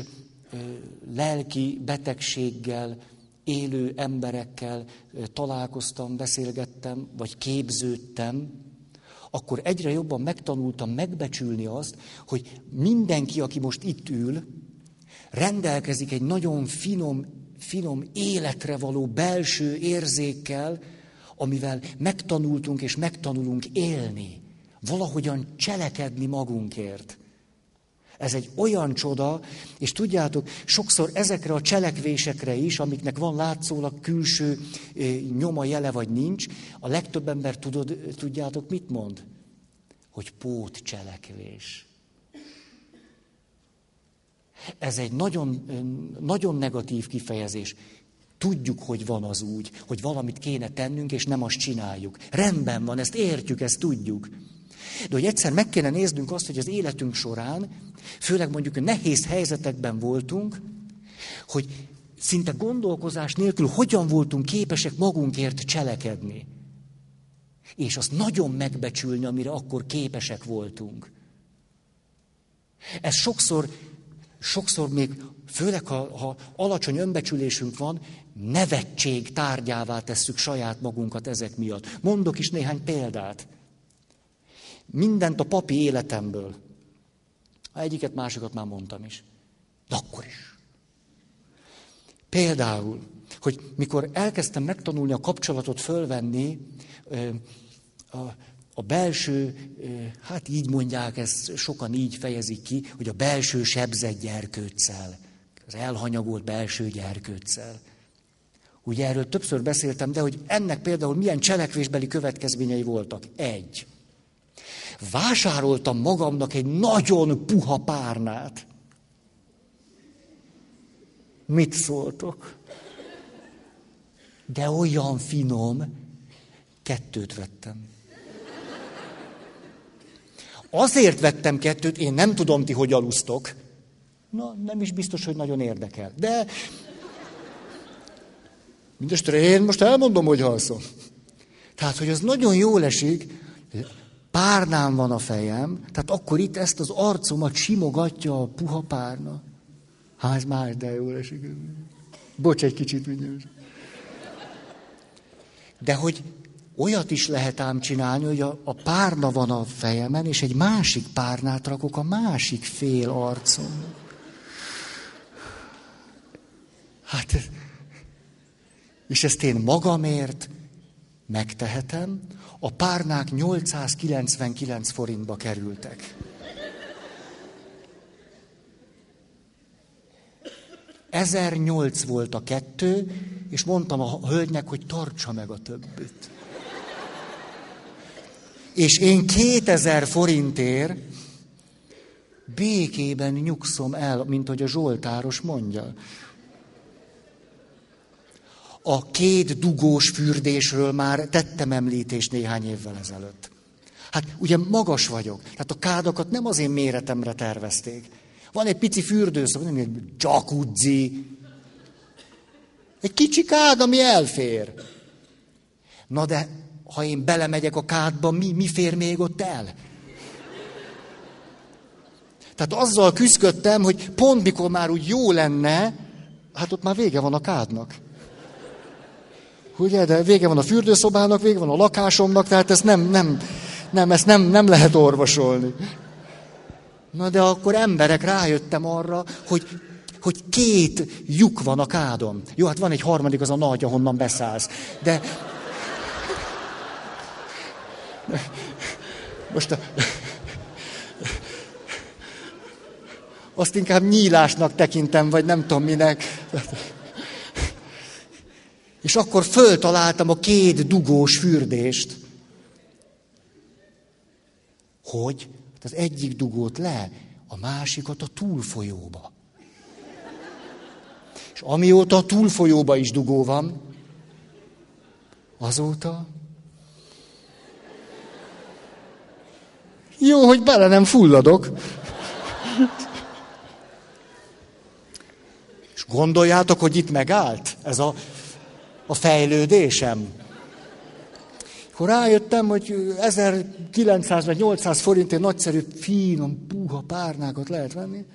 Speaker 1: lelki betegséggel élő emberekkel találkoztam, beszélgettem, vagy képződtem, akkor egyre jobban megtanultam megbecsülni azt, hogy mindenki, aki most itt ül, rendelkezik egy nagyon finom, finom életre való belső érzékkel, amivel megtanultunk és megtanulunk élni, valahogyan cselekedni magunkért. Ez egy olyan csoda, és tudjátok, sokszor ezekre a cselekvésekre is, amiknek van látszólag külső nyoma, jele vagy nincs, a legtöbb ember tudod, tudjátok, mit mond? Hogy pót cselekvés. Ez egy nagyon, nagyon negatív kifejezés. Tudjuk, hogy van az úgy, hogy valamit kéne tennünk, és nem azt csináljuk. Rendben van, ezt értjük, ezt tudjuk. De hogy egyszer meg kéne néznünk azt, hogy az életünk során, főleg mondjuk nehéz helyzetekben voltunk, hogy szinte gondolkozás nélkül hogyan voltunk képesek magunkért cselekedni. És azt nagyon megbecsülni, amire akkor képesek voltunk. Ez sokszor, sokszor még, főleg ha, ha alacsony önbecsülésünk van, nevetség tárgyává tesszük saját magunkat ezek miatt. Mondok is néhány példát. Mindent a papi életemből. Egyiket, másikat már mondtam is. De akkor is. Például, hogy mikor elkezdtem megtanulni a kapcsolatot fölvenni, a, a belső, hát így mondják, ezt sokan így fejezik ki, hogy a belső sebzett gyerkőccel, az elhanyagolt belső gyerkőccel. Ugye erről többször beszéltem, de hogy ennek például milyen cselekvésbeli következményei voltak. Egy vásároltam magamnak egy nagyon puha párnát. Mit szóltok? De olyan finom, kettőt vettem. Azért vettem kettőt, én nem tudom ti, hogy alusztok. Na, nem is biztos, hogy nagyon érdekel. De mindestre én most elmondom, hogy alszom. Tehát, hogy az nagyon jól esik, párnám van a fejem, tehát akkor itt ezt az arcomat simogatja a puha párna. Hát ez más, de jól esik. Bocs, egy kicsit mindjárt. De hogy olyat is lehet ám csinálni, hogy a, a párna van a fejemen, és egy másik párnát rakok a másik fél arcon. Hát, és ezt én magamért megtehetem, a párnák 899 forintba kerültek. nyolc volt a kettő, és mondtam a hölgynek, hogy tartsa meg a többit. És én 2000 forintért békében nyugszom el, mint hogy a Zsoltáros mondja a két dugós fürdésről már tettem említést néhány évvel ezelőtt. Hát ugye magas vagyok, tehát a kádakat nem az én méretemre tervezték. Van egy pici fürdőszob, nem egy jacuzzi. Egy kicsi kád, ami elfér. Na de, ha én belemegyek a kádba, mi, mi fér még ott el? Tehát azzal küzdöttem, hogy pont mikor már úgy jó lenne, hát ott már vége van a kádnak. Ugye, de vége van a fürdőszobának, vége van a lakásomnak, tehát ezt nem, nem, nem, ezt nem, nem lehet orvosolni. Na de akkor emberek rájöttem arra, hogy, hogy két lyuk van a kádon. Jó, hát van egy harmadik, az a nagy, ahonnan beszállsz. De... Most a... Azt inkább nyílásnak tekintem, vagy nem tudom minek. És akkor föltaláltam a két dugós fürdést. Hogy? Hát az egyik dugót le, a másikat a túlfolyóba. És amióta a túlfolyóba is dugó van, azóta jó, hogy bele nem fulladok. És gondoljátok, hogy itt megállt ez a a fejlődésem. Akkor rájöttem, hogy 1900 vagy 800 forintért nagyszerű, finom, puha párnákat lehet venni.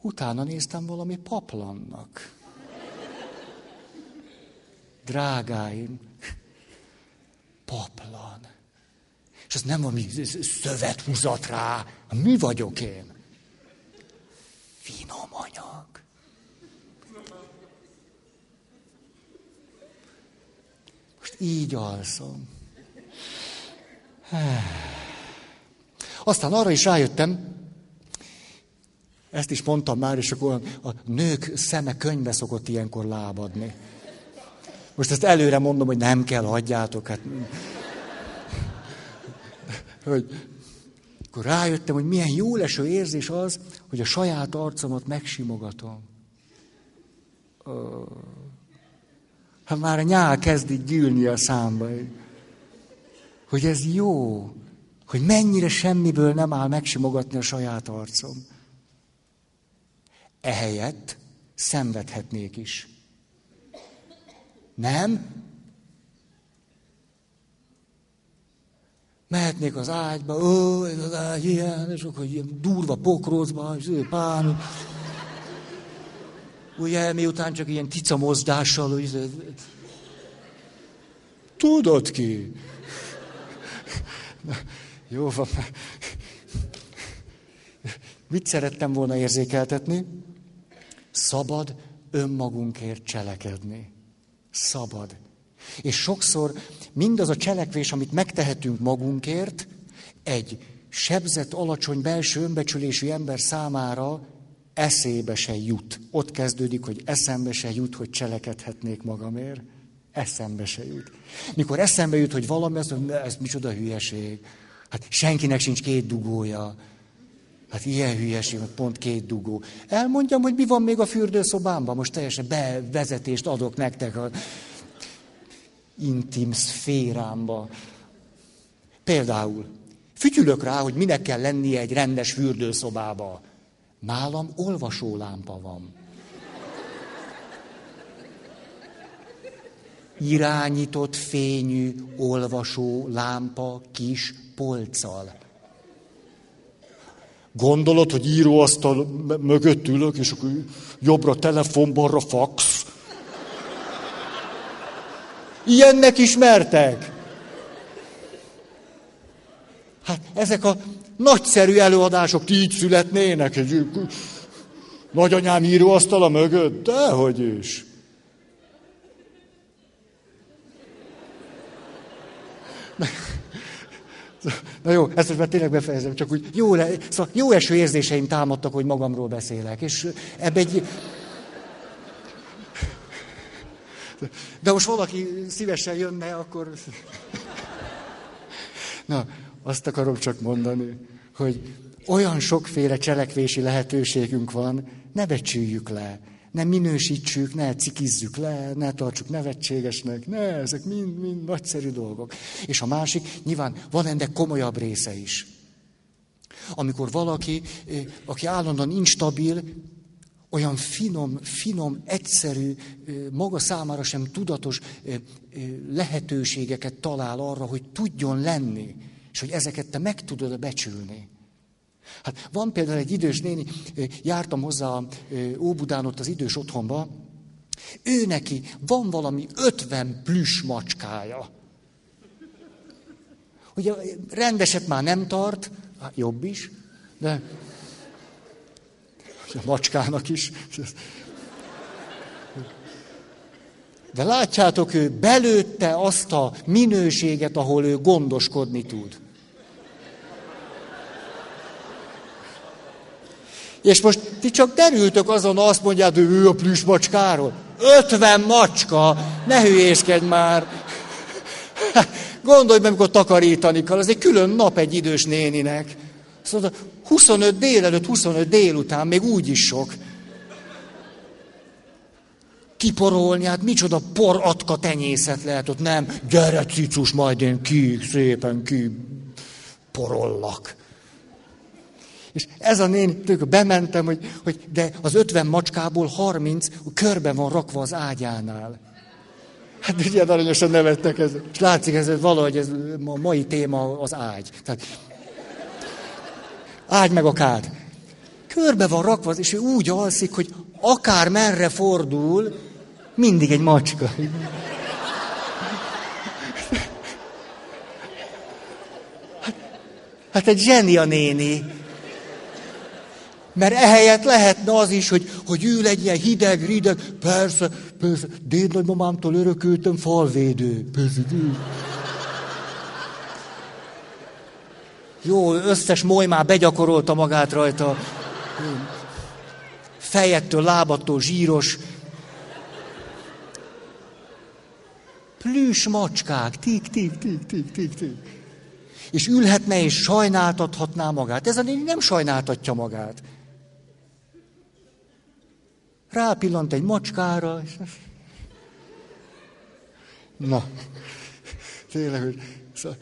Speaker 1: Utána néztem valami paplannak. Drágáim, paplan. És ez nem valami szövet húzat rá. Mi vagyok én? Finom anyag. Most így alszom. Aztán arra is rájöttem, ezt is mondtam már, és akkor a nők szeme könyve szokott ilyenkor lábadni. Most ezt előre mondom, hogy nem kell, hagyjátok. Hát... Hogy akkor rájöttem, hogy milyen jó leső érzés az, hogy a saját arcomat megsimogatom. Hát már a nyál kezd így gyűlni a számba. Hogy ez jó, hogy mennyire semmiből nem áll megsimogatni a saját arcom. Ehelyett szenvedhetnék is. Nem? Mehetnék az ágyba, ó, ez az ágy ilyen, és akkor ilyen durva pokrócba, és pán. Ugye, miután csak ilyen tica mozdással, ugye, tudod ki? Na, jó van. Mit szerettem volna érzékeltetni? Szabad önmagunkért cselekedni. Szabad. És sokszor mindaz a cselekvés, amit megtehetünk magunkért, egy sebzett, alacsony belső önbecsülésű ember számára eszébe se jut. Ott kezdődik, hogy eszembe se jut, hogy cselekedhetnék magamért. Eszembe se jut. Mikor eszembe jut, hogy valami, az, ez micsoda hülyeség. Hát senkinek sincs két dugója. Hát ilyen hülyeség, pont két dugó. Elmondjam, hogy mi van még a fürdőszobámban, most teljesen bevezetést adok nektek intim szférámba. Például, fütyülök rá, hogy minek kell lennie egy rendes fürdőszobába. Nálam olvasólámpa van. Irányított fényű olvasó lámpa kis polccal. Gondolod, hogy íróasztal mögött ülök, és akkor jobbra telefon, balra fax. Ilyennek ismertek. Hát ezek a nagyszerű előadások így születnének. Egy nagyanyám íróasztala mögött, dehogy is. Na jó, ezt most már tényleg befejezem, csak úgy jó, le, szóval jó eső érzéseim támadtak, hogy magamról beszélek, és ebbe egy... De most valaki szívesen jönne, akkor... Na, azt akarom csak mondani, hogy olyan sokféle cselekvési lehetőségünk van, ne becsüljük le, ne minősítsük, ne cikizzük le, ne tartsuk nevetségesnek, ne, ezek mind, mind nagyszerű dolgok. És a másik, nyilván van ennek komolyabb része is. Amikor valaki, eh, aki állandóan instabil, olyan finom, finom, egyszerű, maga számára sem tudatos eh, lehetőségeket talál arra, hogy tudjon lenni, és hogy ezeket te meg tudod becsülni. Hát van például egy idős néni, jártam hozzá Óbudán ott az idős otthonba, ő neki van valami 50 plüss macskája. Ugye rendeset már nem tart, jobb is, de a macskának is. De látjátok, ő belőtte azt a minőséget, ahol ő gondoskodni tud. És most ti csak derültök azon, azt mondjátok, hogy ő a plüss macskáról. 50 macska, ne hülyéskedj már. Gondolj meg, amikor takarítani kell, az egy külön nap egy idős néninek. Szóval 25 délelőtt, 25 délután, még úgy is sok. Kiporolni, hát micsoda poratka tenyészet lehet ott, nem? Gyere, cicus, majd én ki, szépen ki porollak. És ez a néni, tőle bementem, hogy, hogy de az 50 macskából 30 körbe van rakva az ágyánál. Hát ugye aranyosan nevettek ez. És látszik, ez valahogy ez a mai téma az ágy. Tehát, ágy meg a kád. Körbe van rakva, és ő úgy alszik, hogy akár merre fordul, mindig egy macska. Hát egy zseni a néni. Mert ehelyett lehetne az is, hogy, hogy egy ilyen hideg, rideg, persze, persze, déd nagymamámtól örököltem falvédő. Persze, déd. Jó, összes moly már begyakorolta magát rajta. Fejettől, lábattól zsíros. Plüss macskák, tik, tik, tik, tik, tik, tik. És ülhetne és sajnáltathatná magát. Ez a néni nem sajnáltatja magát. Rápillant egy macskára, és... Na, tényleg, hogy... Szóval,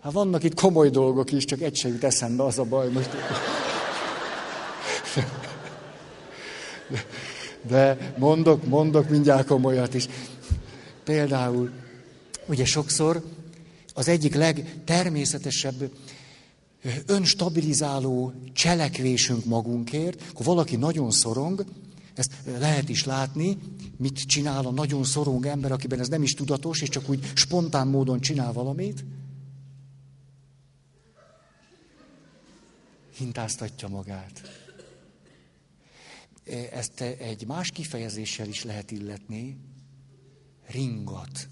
Speaker 1: hát vannak itt komoly dolgok is, csak egy se jut eszembe, az a baj most. De mondok, mondok mindjárt komolyat is. Például, ugye sokszor az egyik legtermészetesebb önstabilizáló cselekvésünk magunkért, akkor valaki nagyon szorong, ezt lehet is látni, mit csinál a nagyon szorong ember, akiben ez nem is tudatos, és csak úgy spontán módon csinál valamit. Hintáztatja magát. Ezt egy más kifejezéssel is lehet illetni, ringat.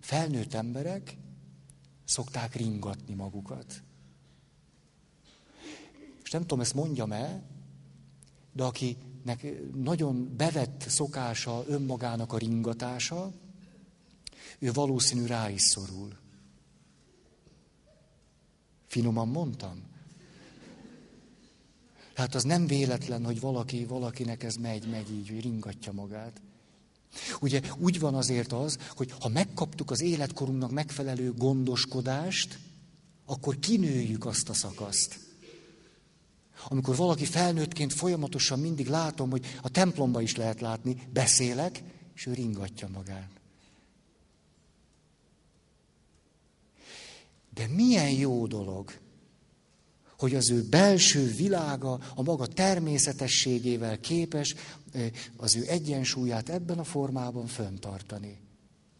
Speaker 1: Felnőtt emberek szokták ringatni magukat. És nem tudom, ezt mondjam el, de akinek nagyon bevett szokása önmagának a ringatása, ő valószínű rá is szorul. Finoman mondtam? Hát az nem véletlen, hogy valaki, valakinek ez megy, megy így, hogy ringatja magát. Ugye úgy van azért az, hogy ha megkaptuk az életkorunknak megfelelő gondoskodást, akkor kinőjük azt a szakaszt. Amikor valaki felnőttként folyamatosan mindig látom, hogy a templomba is lehet látni, beszélek, és ő ringatja magát. De milyen jó dolog, hogy az ő belső világa a maga természetességével képes az ő egyensúlyát ebben a formában föntartani.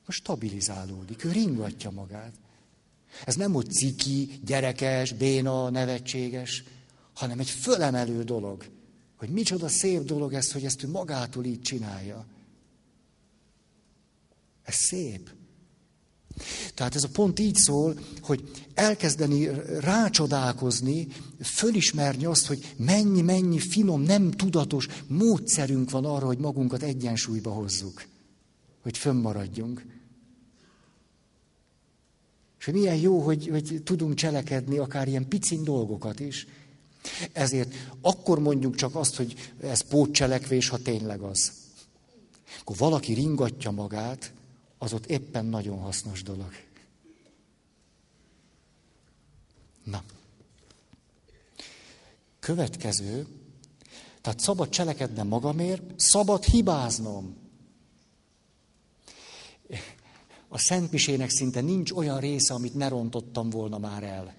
Speaker 1: Most stabilizálódik, ő ringatja magát. Ez nem úgy ciki, gyerekes, béna, nevetséges, hanem egy fölemelő dolog, hogy micsoda szép dolog ez, hogy ezt ő magától így csinálja. Ez szép. Tehát ez a pont így szól, hogy elkezdeni rácsodálkozni, fölismerni azt, hogy mennyi, mennyi finom, nem tudatos módszerünk van arra, hogy magunkat egyensúlyba hozzuk. Hogy fönnmaradjunk. És hogy milyen jó, hogy, hogy tudunk cselekedni akár ilyen picin dolgokat is. Ezért akkor mondjuk csak azt, hogy ez pótcselekvés, ha tényleg az. Akkor valaki ringatja magát, az ott éppen nagyon hasznos dolog. Na. Következő, tehát szabad cselekednem magamért, szabad hibáznom. A Szentmisének szinte nincs olyan része, amit ne rontottam volna már el.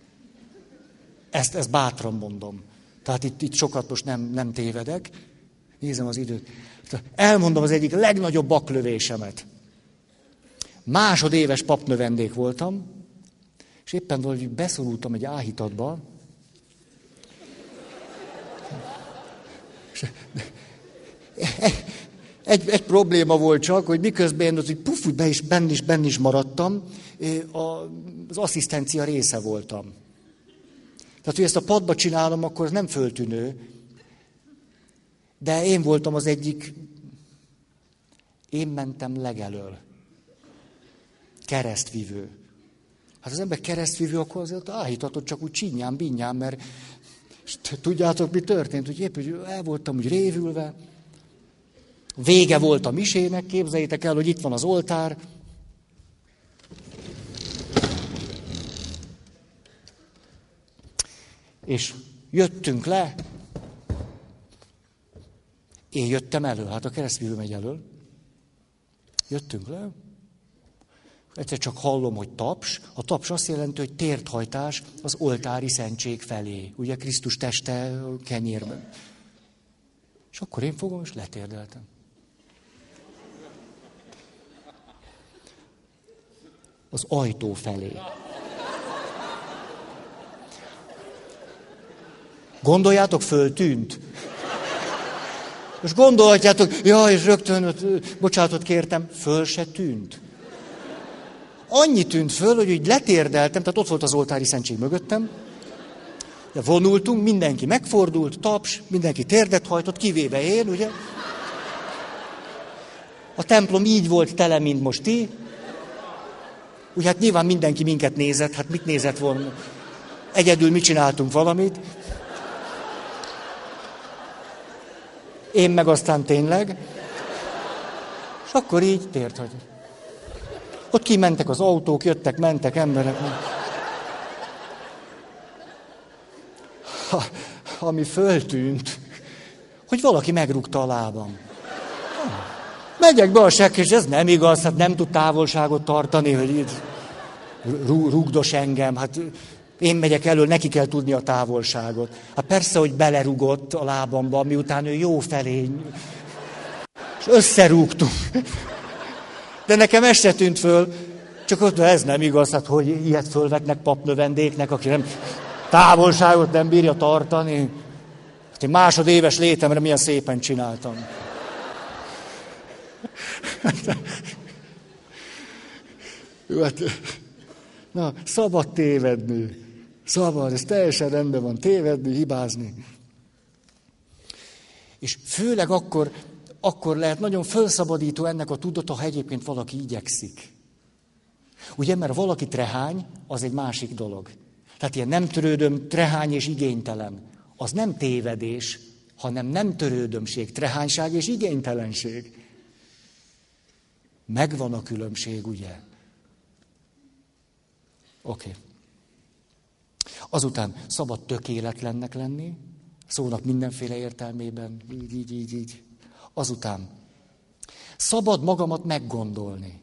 Speaker 1: Ezt, ezt bátran mondom. Tehát itt, itt sokat most nem, nem tévedek. Nézem az időt. Elmondom az egyik legnagyobb baklövésemet. Másodéves papnövendék voltam, és éppen valahogy beszorultam egy áhítatba, egy, egy probléma volt csak, hogy miközben ott, hogy puf, be is, benn is, benn is maradtam, az asszisztencia része voltam. Tehát, hogy ezt a padba csinálom, akkor ez nem föltűnő. De én voltam az egyik, én mentem legelől keresztvívő. Hát az ember keresztvívő, akkor azért áhítatott csak úgy csinyán, binyán, mert tudjátok, mi történt? Hogy épp, hogy el voltam úgy révülve, vége volt a misének, képzeljétek el, hogy itt van az oltár, és jöttünk le, én jöttem elő, hát a keresztvívő megy elől. Jöttünk le, Egyszer csak hallom, hogy taps. A taps azt jelenti, hogy térthajtás az oltári szentség felé. Ugye Krisztus teste kenyérben. És akkor én fogom, és letérdeltem. Az ajtó felé. Gondoljátok, föltűnt. Most gondolhatjátok, ja, és rögtön, bocsánatot kértem, föl se tűnt. Annyi tűnt föl, hogy úgy letérdeltem, tehát ott volt az oltári szentség mögöttem, de vonultunk, mindenki megfordult, taps, mindenki térdet hajtott, kivéve én, ugye? A templom így volt tele, mint most ti. Úgy hát nyilván mindenki minket nézett, hát mit nézett volna? Egyedül mi csináltunk valamit. Én meg aztán tényleg. És akkor így tért, hogy... Ott kimentek az autók, jöttek, mentek emberek. Ha, ami föltűnt, hogy valaki megrúgta a lábam. Megyek be a sekk, és ez nem igaz, hát nem tud távolságot tartani, hogy itt rúgdos engem. Hát én megyek elől, neki kell tudni a távolságot. Hát persze, hogy belerugott a lábamba, miután ő jó felé. És összerúgtunk. De nekem ez se tűnt föl. Csak ott, ez nem igaz, hát hogy ilyet fölvetnek papnövendéknek, aki nem távolságot nem bírja tartani. Hát én másodéves létemre milyen szépen csináltam. Hát, na, szabad tévedni. Szabad, ez teljesen rendben van, tévedni, hibázni. És főleg akkor, akkor lehet nagyon felszabadító ennek a tudata, ha egyébként valaki igyekszik. Ugye, mert valaki trehány, az egy másik dolog. Tehát ilyen nem törődöm, trehány és igénytelen. Az nem tévedés, hanem nem törődömség, trehányság és igénytelenség. Megvan a különbség, ugye? Oké. Okay. Azután szabad tökéletlennek lenni, szónak mindenféle értelmében, így, így, így, így. Azután szabad magamat meggondolni.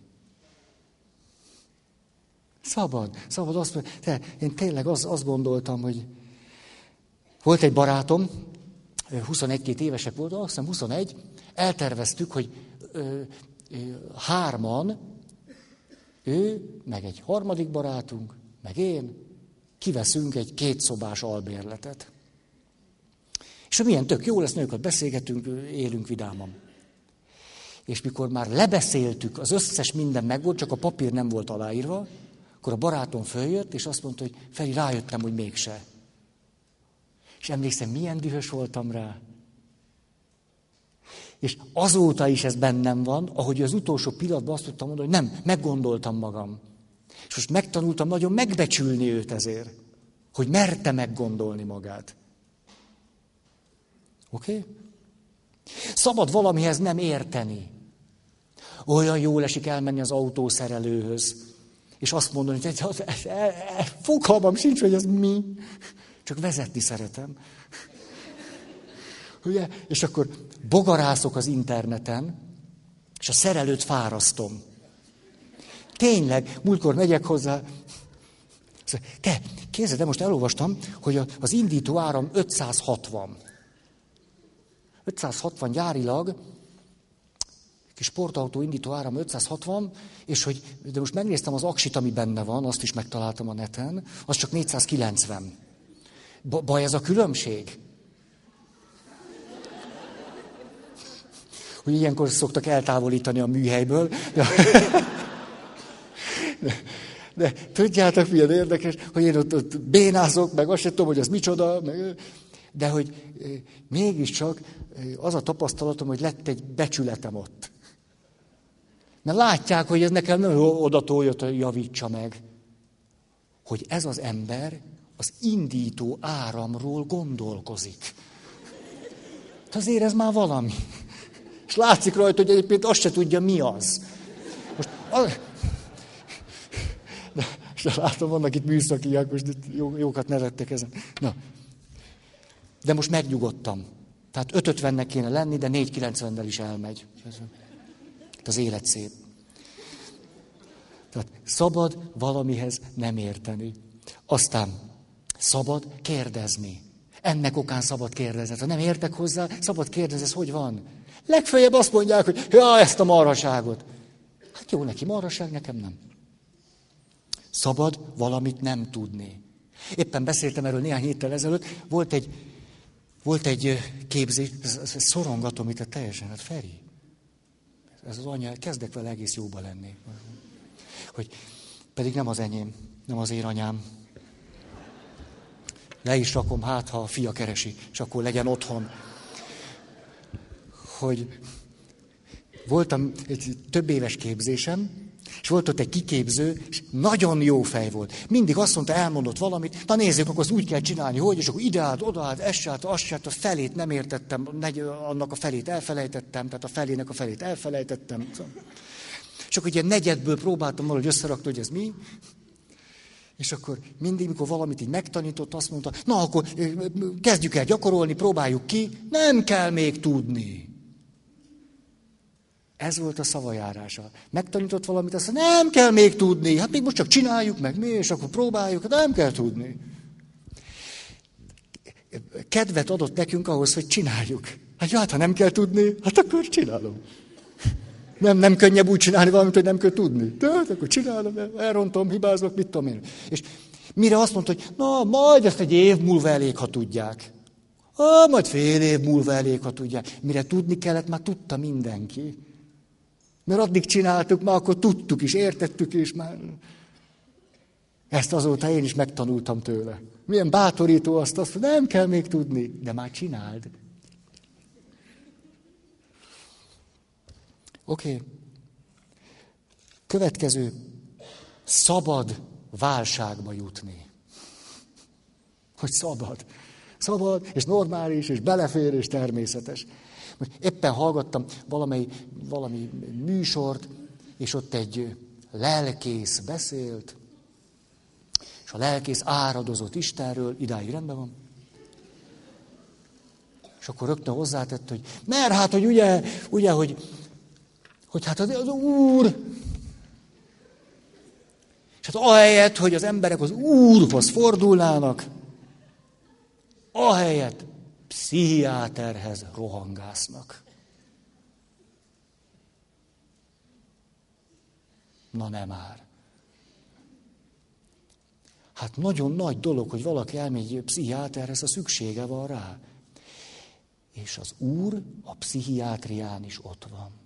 Speaker 1: Szabad, szabad azt mondani. Te, én tényleg az, azt gondoltam, hogy volt egy barátom, 21 évesek volt, azt hiszem 21, elterveztük, hogy ö, ö, hárman, ő, meg egy harmadik barátunk, meg én, kiveszünk egy kétszobás albérletet. És milyen tök jó lesz, nőket beszélgetünk, élünk vidáman. És mikor már lebeszéltük, az összes minden megvolt, csak a papír nem volt aláírva, akkor a barátom följött, és azt mondta, hogy Feri, rájöttem, hogy mégse. És emlékszem, milyen dühös voltam rá. És azóta is ez bennem van, ahogy az utolsó pillanatban azt tudtam mondani, hogy nem, meggondoltam magam. És most megtanultam nagyon megbecsülni őt ezért, hogy merte meggondolni magát. Oké? Okay? Szabad valamihez nem érteni. Olyan jól esik elmenni az autószerelőhöz, és azt mondani, hogy fogalmam sincs, hogy ez mi. Csak vezetni szeretem. Ugye? És akkor bogarászok az interneten, és a szerelőt fárasztom. Tényleg, múltkor megyek hozzá, te, képzeld, de most elolvastam, hogy az indító áram 560. 560 gyárilag, kis sportautó indító áram 560, és hogy, de most megnéztem az aksit, ami benne van, azt is megtaláltam a neten, az csak 490. Baj ez a különbség? Hogy ilyenkor szoktak eltávolítani a műhelyből. De, de, de tudjátok, milyen érdekes, hogy én ott, ott bénázok, meg azt sem tudom, hogy az micsoda, meg, de hogy mégiscsak az a tapasztalatom, hogy lett egy becsületem ott. Mert látják, hogy ez nekem nem oda toljött, hogy javítsa meg. Hogy ez az ember az indító áramról gondolkozik. Hát azért ez már valami. És látszik rajta, hogy egyébként azt se tudja, mi az. Most, az... De, de látom, vannak itt műszakiak, most jó, jókat nevettek ezen. Na. De most megnyugodtam. Tehát 550-nek kéne lenni, de 490-nel is elmegy. Az élet szép. Tehát szabad valamihez nem érteni. Aztán szabad kérdezni. Ennek okán szabad kérdezni. Ha nem értek hozzá, szabad kérdezni, ez hogy van? Legfeljebb azt mondják, hogy ja, ezt a marhaságot. Hát jó neki marhaság, nekem nem. Szabad valamit nem tudni. Éppen beszéltem erről néhány héttel ezelőtt. Volt egy Volt egy képzés, ez, szorongatom itt a teljesen, hát Feri. Ez az anya, kezdek vele egész jóba lenni. Hogy pedig nem az enyém, nem az én anyám. Le is rakom, hát ha a fia keresi, és akkor legyen otthon. Hogy voltam egy több éves képzésem, és volt ott egy kiképző, és nagyon jó fej volt. Mindig azt mondta, elmondott valamit, na nézzük, akkor azt úgy kell csinálni, hogy, és akkor ide állt, oda állt, ez se állt, azt állt, a felét nem értettem, annak a felét elfelejtettem, tehát a felének a felét elfelejtettem. És akkor ugye negyedből próbáltam valahogy összerakni, hogy ez mi. És akkor mindig, mikor valamit így megtanított, azt mondta, na akkor kezdjük el gyakorolni, próbáljuk ki, nem kell még tudni. Ez volt a szavajárása. Megtanított valamit, azt mondta, nem kell még tudni, hát még most csak csináljuk meg mi, és akkor próbáljuk, hát nem kell tudni. Kedvet adott nekünk ahhoz, hogy csináljuk. Hát jó, hát ha nem kell tudni, hát akkor csinálom. Nem, nem könnyebb úgy csinálni valamit, hogy nem kell tudni. De hát akkor csinálom, elrontom, hibázok, mit tudom én. És mire azt mondta, hogy na, majd ezt egy év múlva elég, ha tudják. Ah, majd fél év múlva elég, ha tudják. Mire tudni kellett, már tudta mindenki. Mert addig csináltuk, már akkor tudtuk is, értettük is, már... Ezt azóta én is megtanultam tőle. Milyen bátorító azt, azt nem kell még tudni, de már csináld. Oké. Okay. Következő. Szabad válságba jutni. Hogy szabad. Szabad, és normális, és belefér, és természetes. Éppen hallgattam valamely, valami műsort, és ott egy lelkész beszélt, és a lelkész áradozott Istenről, idáig rendben van. És akkor rögtön hozzátett, hogy mert hát, hogy ugye, ugye hogy hogy hát az, az Úr, és hát ahelyett, hogy az emberek az Úrhoz fordulnának, ahelyett pszichiáterhez rohangásznak. Na nem már. Hát nagyon nagy dolog, hogy valaki elmegy pszichiáterhez, a szüksége van rá. És az Úr a pszichiátrián is ott van.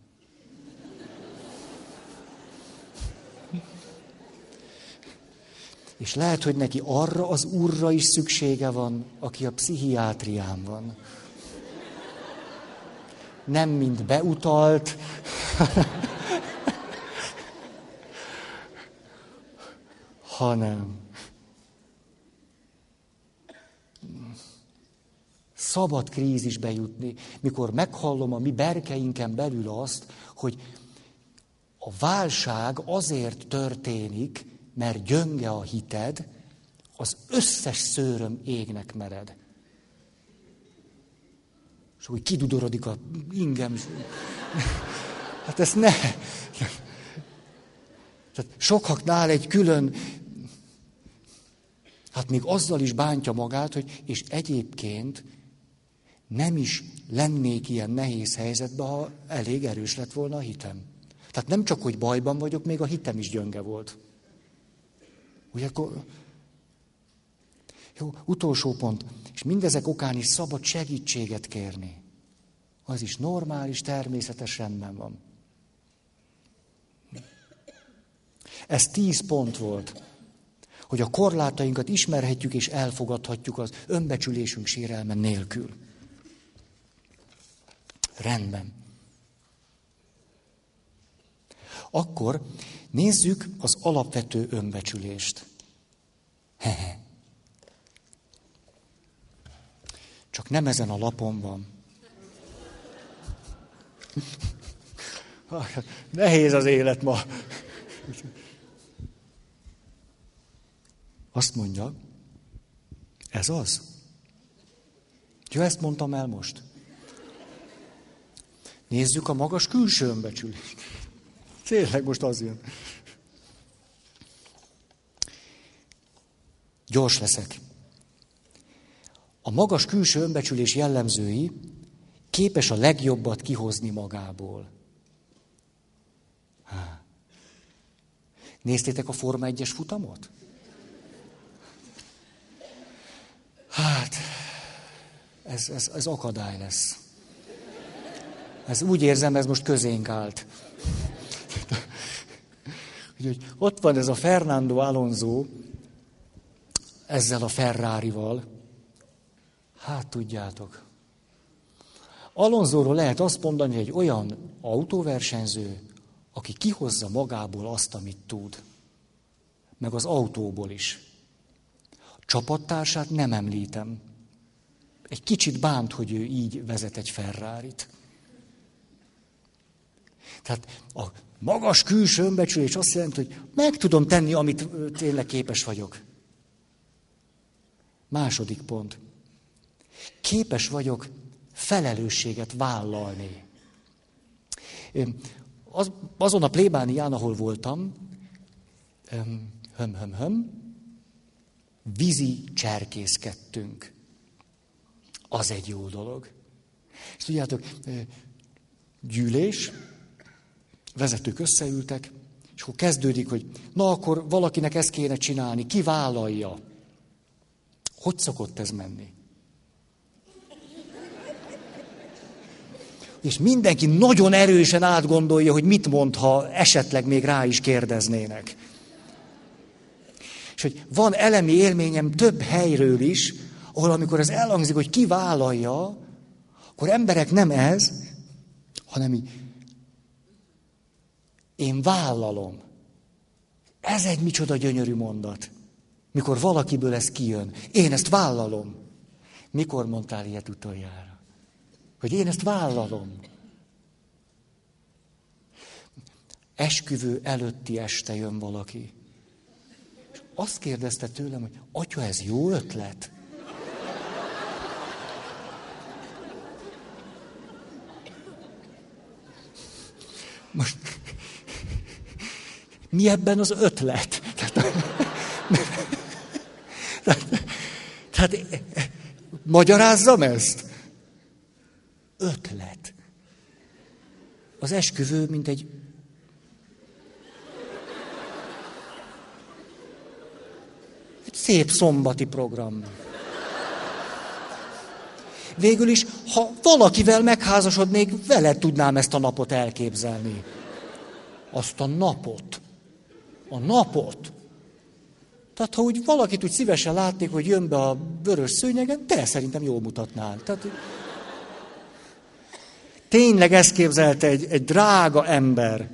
Speaker 1: És lehet, hogy neki arra az úrra is szüksége van, aki a pszichiátrián van. Nem mind beutalt, (laughs) hanem szabad krízisbe jutni, mikor meghallom a mi berkeinken belül azt, hogy a válság azért történik, mert gyönge a hited, az összes szőröm égnek mered. És úgy kidudorodik a ingem. Hát ezt ne. Tehát sokaknál egy külön, hát még azzal is bántja magát, hogy és egyébként nem is lennék ilyen nehéz helyzetben, ha elég erős lett volna a hitem. Tehát nem csak, hogy bajban vagyok, még a hitem is gyönge volt. Ugye akkor... Jó, utolsó pont. És mindezek okán is szabad segítséget kérni. Az is normális, természetes rendben van. Ez tíz pont volt, hogy a korlátainkat ismerhetjük és elfogadhatjuk az önbecsülésünk sérelme nélkül. Rendben. Akkor nézzük az alapvető önbecsülést. Hehe. Csak nem ezen a lapon van. (laughs) Nehéz az élet ma. Azt mondja, ez az. Jó, ezt mondtam el most. Nézzük a magas külső önbecsülést. Tényleg most az jön. Gyors leszek. A magas külső önbecsülés jellemzői képes a legjobbat kihozni magából. Há. Néztétek a Forma 1-es futamot? Hát, ez, ez, ez akadály lesz. Ez úgy érzem, ez most közénk állt. (laughs) Úgyhogy ott van ez a Fernando Alonso, ezzel a Ferrari-val. Hát tudjátok. Alonsoról lehet azt mondani, hogy egy olyan autóversenyző, aki kihozza magából azt, amit tud. Meg az autóból is. Csapattársát nem említem. Egy kicsit bánt, hogy ő így vezet egy Ferrari-t. Tehát a magas külső önbecsülés azt jelenti, hogy meg tudom tenni, amit tényleg képes vagyok. Második pont. Képes vagyok felelősséget vállalni. Az, azon a plébánián, ahol voltam, höm, höm, höm, vízi cserkészkedtünk. Az egy jó dolog. És tudjátok, gyűlés, vezetők összeültek, és akkor kezdődik, hogy na akkor valakinek ezt kéne csinálni, ki vállalja. Hogy szokott ez menni? És mindenki nagyon erősen átgondolja, hogy mit mond, ha esetleg még rá is kérdeznének. És hogy van elemi élményem több helyről is, ahol amikor ez elhangzik, hogy ki vállalja, akkor emberek nem ez, hanem így, én vállalom. Ez egy micsoda gyönyörű mondat. Mikor valakiből ez kijön. Én ezt vállalom. Mikor mondtál ilyet utoljára? Hogy én ezt vállalom. Esküvő előtti este jön valaki. És azt kérdezte tőlem, hogy atya, ez jó ötlet? Most mi ebben az ötlet? Tehát, tehát magyarázzam ezt? Ötlet. Az esküvő, mint egy egy szép szombati program. Végül is, ha valakivel megházasodnék, vele tudnám ezt a napot elképzelni. Azt a napot. A napot. Tehát ha úgy valakit úgy szívesen látnék, hogy jön be a vörös szőnyegen, te szerintem jól mutatnál. Tehát, tényleg ezt képzelte egy, egy drága ember,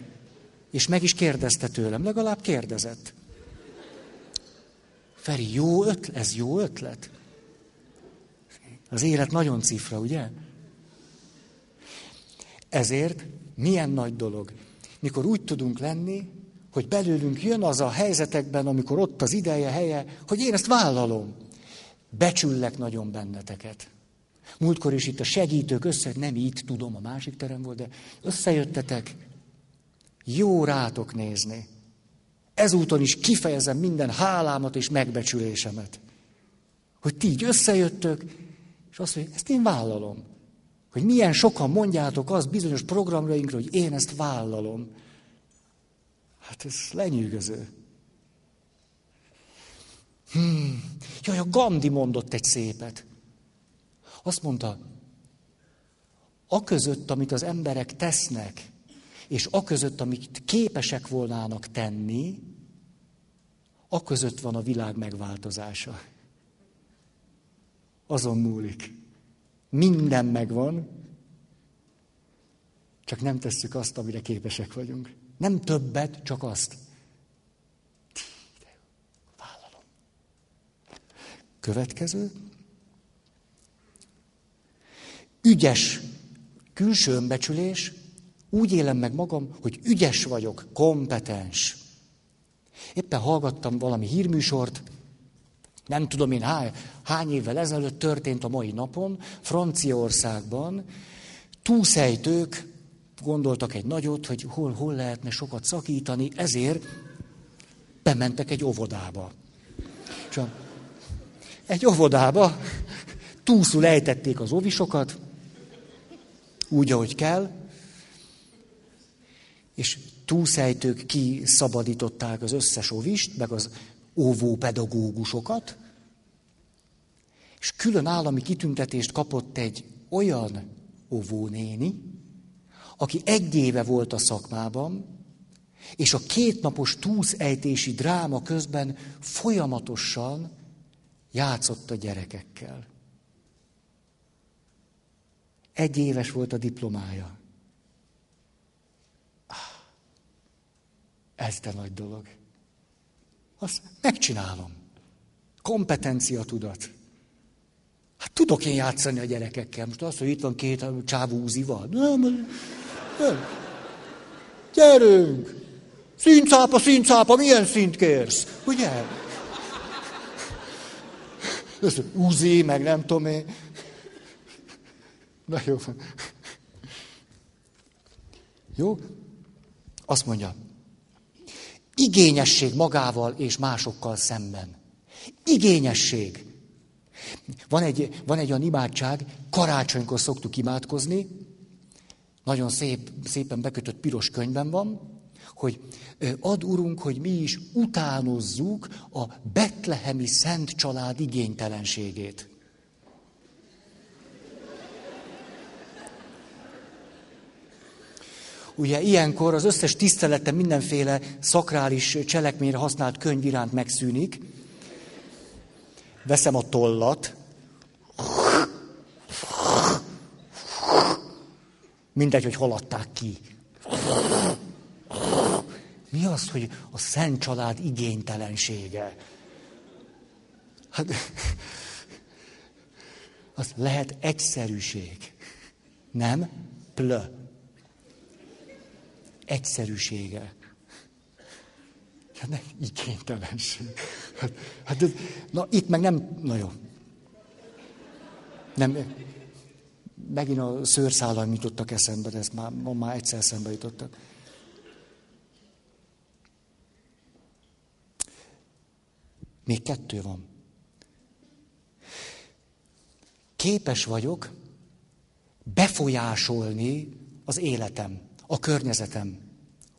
Speaker 1: és meg is kérdezte tőlem, legalább kérdezett. Feri, jó ötlet, ez jó ötlet? Az élet nagyon cifra, ugye? Ezért milyen nagy dolog, mikor úgy tudunk lenni, hogy belőlünk jön az a helyzetekben, amikor ott az ideje, helye, hogy én ezt vállalom. Becsüllek nagyon benneteket. Múltkor is itt a segítők össze, nem így tudom, a másik terem volt, de összejöttetek. Jó rátok nézni. Ezúton is kifejezem minden hálámat és megbecsülésemet. Hogy ti így összejöttök, és azt mondja, ezt én vállalom. Hogy milyen sokan mondjátok azt bizonyos programjainkra, hogy én ezt vállalom. Hát ez lenyűgöző. Hmm. Jaj, a Gandhi mondott egy szépet. Azt mondta, a között, amit az emberek tesznek, és a között, amit képesek volnának tenni, a között van a világ megváltozása. Azon múlik. Minden megvan, csak nem tesszük azt, amire képesek vagyunk. Nem többet, csak azt. Vállalom. Következő. Ügyes külső önbecsülés. Úgy élem meg magam, hogy ügyes vagyok, kompetens. Éppen hallgattam valami hírműsort, nem tudom én hány, hány évvel ezelőtt történt a mai napon, Franciaországban túlszejtők gondoltak egy nagyot, hogy hol, hol lehetne sokat szakítani, ezért bementek egy óvodába. És a, egy óvodába túlszul ejtették az óvisokat, úgy, ahogy kell, és túlszejtők kiszabadították az összes óvist, meg az óvó pedagógusokat, És külön állami kitüntetést kapott egy olyan óvónéni, aki egy éve volt a szakmában, és a kétnapos túszejtési dráma közben folyamatosan játszott a gyerekekkel. Egy éves volt a diplomája. Ah, ez de nagy dolog. Azt megcsinálom. Kompetencia tudat. Hát tudok én játszani a gyerekekkel. Most azt, hogy itt van két csávú úzival. Nem, nem. Gyerünk! Színcápa, színcápa, milyen szint kérsz? Ugye? Ez Uzi, meg nem tudom én. Na jó. Jó? Azt mondja, igényesség magával és másokkal szemben. Igényesség. Van egy, van egy olyan imádság, karácsonykor szoktuk imádkozni, nagyon szép, szépen bekötött piros könyvben van, hogy ad Urunk, hogy mi is utánozzuk a betlehemi szent család igénytelenségét. Ugye ilyenkor az összes tisztelete mindenféle szakrális cselekményre használt könyv iránt megszűnik. Veszem a tollat, mindegy, hogy haladták ki. Mi az, hogy a szent család igénytelensége? Hát, az lehet egyszerűség. Nem? Plö egyszerűsége. Hát nem igénytelenség. Hát, hát na itt meg nem, na jó. Nem, megint a szőrszállal jutottak eszembe, de ezt már, már egyszer eszembe jutottak. Még kettő van. Képes vagyok befolyásolni az életem a környezetem.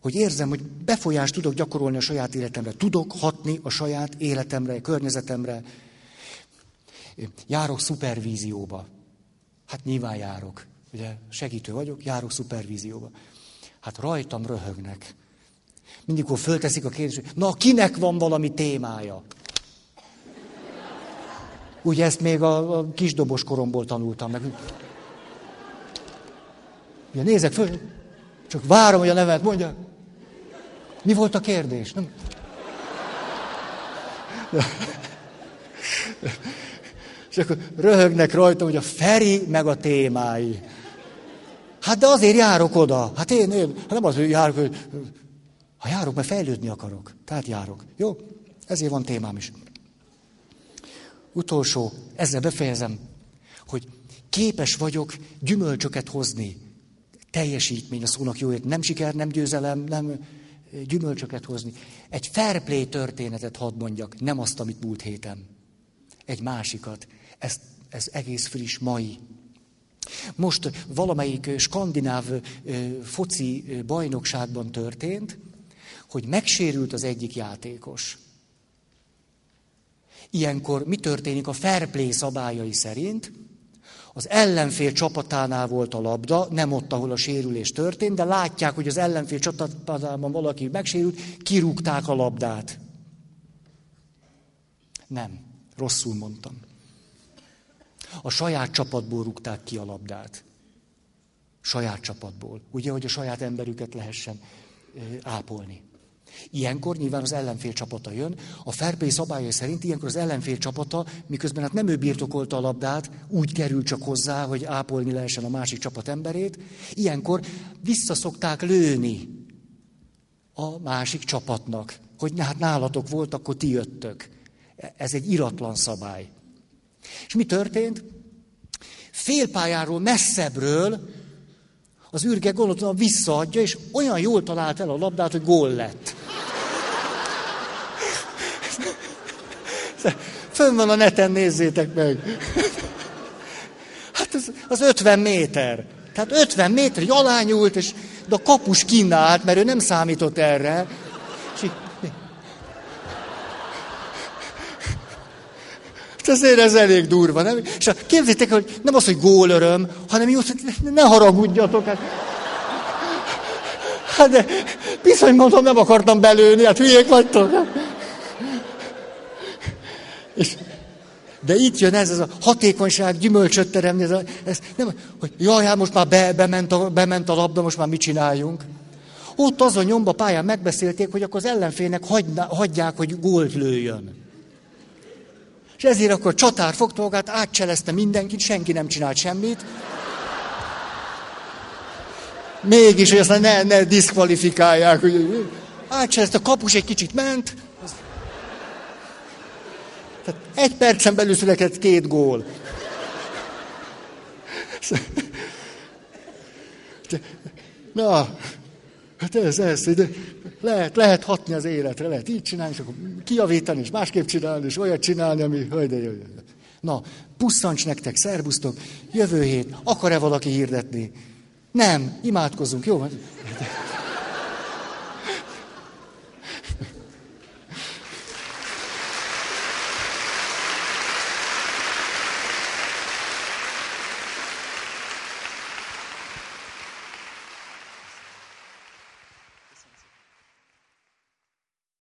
Speaker 1: Hogy érzem, hogy befolyást tudok gyakorolni a saját életemre. Tudok hatni a saját életemre, a környezetemre. Járok szupervízióba. Hát nyilván járok. Ugye segítő vagyok, járok szupervízióba. Hát rajtam röhögnek. Mindig, akkor fölteszik a kérdést, hogy na, kinek van valami témája? Ugye ezt még a, a kisdobos koromból tanultam meg. Ugye nézek föl, csak várom, hogy a nevet mondja. Mi volt a kérdés? Nem? És akkor röhögnek rajta, hogy a Feri meg a témái. Hát de azért járok oda. Hát én, én hát nem az, hogy járok, hogy ha járok, mert fejlődni akarok. Tehát járok. Jó? Ezért van témám is. Utolsó, ezzel befejezem, hogy képes vagyok gyümölcsöket hozni teljesítmény a szónak jó Nem siker, nem győzelem, nem gyümölcsöket hozni. Egy fair play történetet hadd mondjak, nem azt, amit múlt héten. Egy másikat. Ez, ez egész friss, mai. Most valamelyik skandináv foci bajnokságban történt, hogy megsérült az egyik játékos. Ilyenkor mi történik a fair play szabályai szerint? Az ellenfél csapatánál volt a labda, nem ott, ahol a sérülés történt, de látják, hogy az ellenfél csapatánál valaki megsérült, kirúgták a labdát. Nem, rosszul mondtam. A saját csapatból rúgták ki a labdát. Saját csapatból. Ugye, hogy a saját emberüket lehessen ápolni. Ilyenkor nyilván az ellenfél csapata jön. A Fairplay szabályai szerint ilyenkor az ellenfél csapata, miközben hát nem ő birtokolta a labdát, úgy kerül csak hozzá, hogy ápolni lehessen a másik csapat emberét. Ilyenkor visszaszokták lőni a másik csapatnak, hogy hát nálatok volt, akkor ti jöttök. Ez egy iratlan szabály. És mi történt? Félpályáról messzebbről az űrge gondoltam visszaadja, és olyan jól talált el a labdát, hogy gól lett. Fönn van a neten, nézzétek meg. Hát az, az 50 méter. Tehát 50 méter, hogy alányult, és de a kapus kínált, mert ő nem számított erre. És így, Hát azért ez elég durva, nem? És képzétek, hogy nem az, hogy gólöröm, hanem jó, hogy ne haragudjatok. Hát, hát de bizony mondom, nem akartam belőni, hát hülyék vagytok. És, de itt jön ez, ez a hatékonyság, gyümölcsöt teremni, ez, a, ez nem, hogy jaj, hát most már be, bement, a, bement a labda, most már mit csináljunk. Ott azon nyomba pályán megbeszélték, hogy akkor az ellenfének hagyná, hagyják, hogy gólt lőjön. És ezért akkor csatár fogta magát, átcselezte mindenkit, senki nem csinált semmit. Mégis, hogy aztán ne, ne diszkvalifikálják. Hogy átcselezte, a kapus egy kicsit ment. Tehát egy percen belül született két gól. Na, hát ez, ez, de lehet, lehet hatni az életre, lehet így csinálni, és akkor kiavítani, és másképp csinálni, és olyat csinálni, ami... Hogy de, hogy Na, pusszancs nektek, szervusztok, jövő hét, akar-e valaki hirdetni? Nem, imádkozzunk, jó?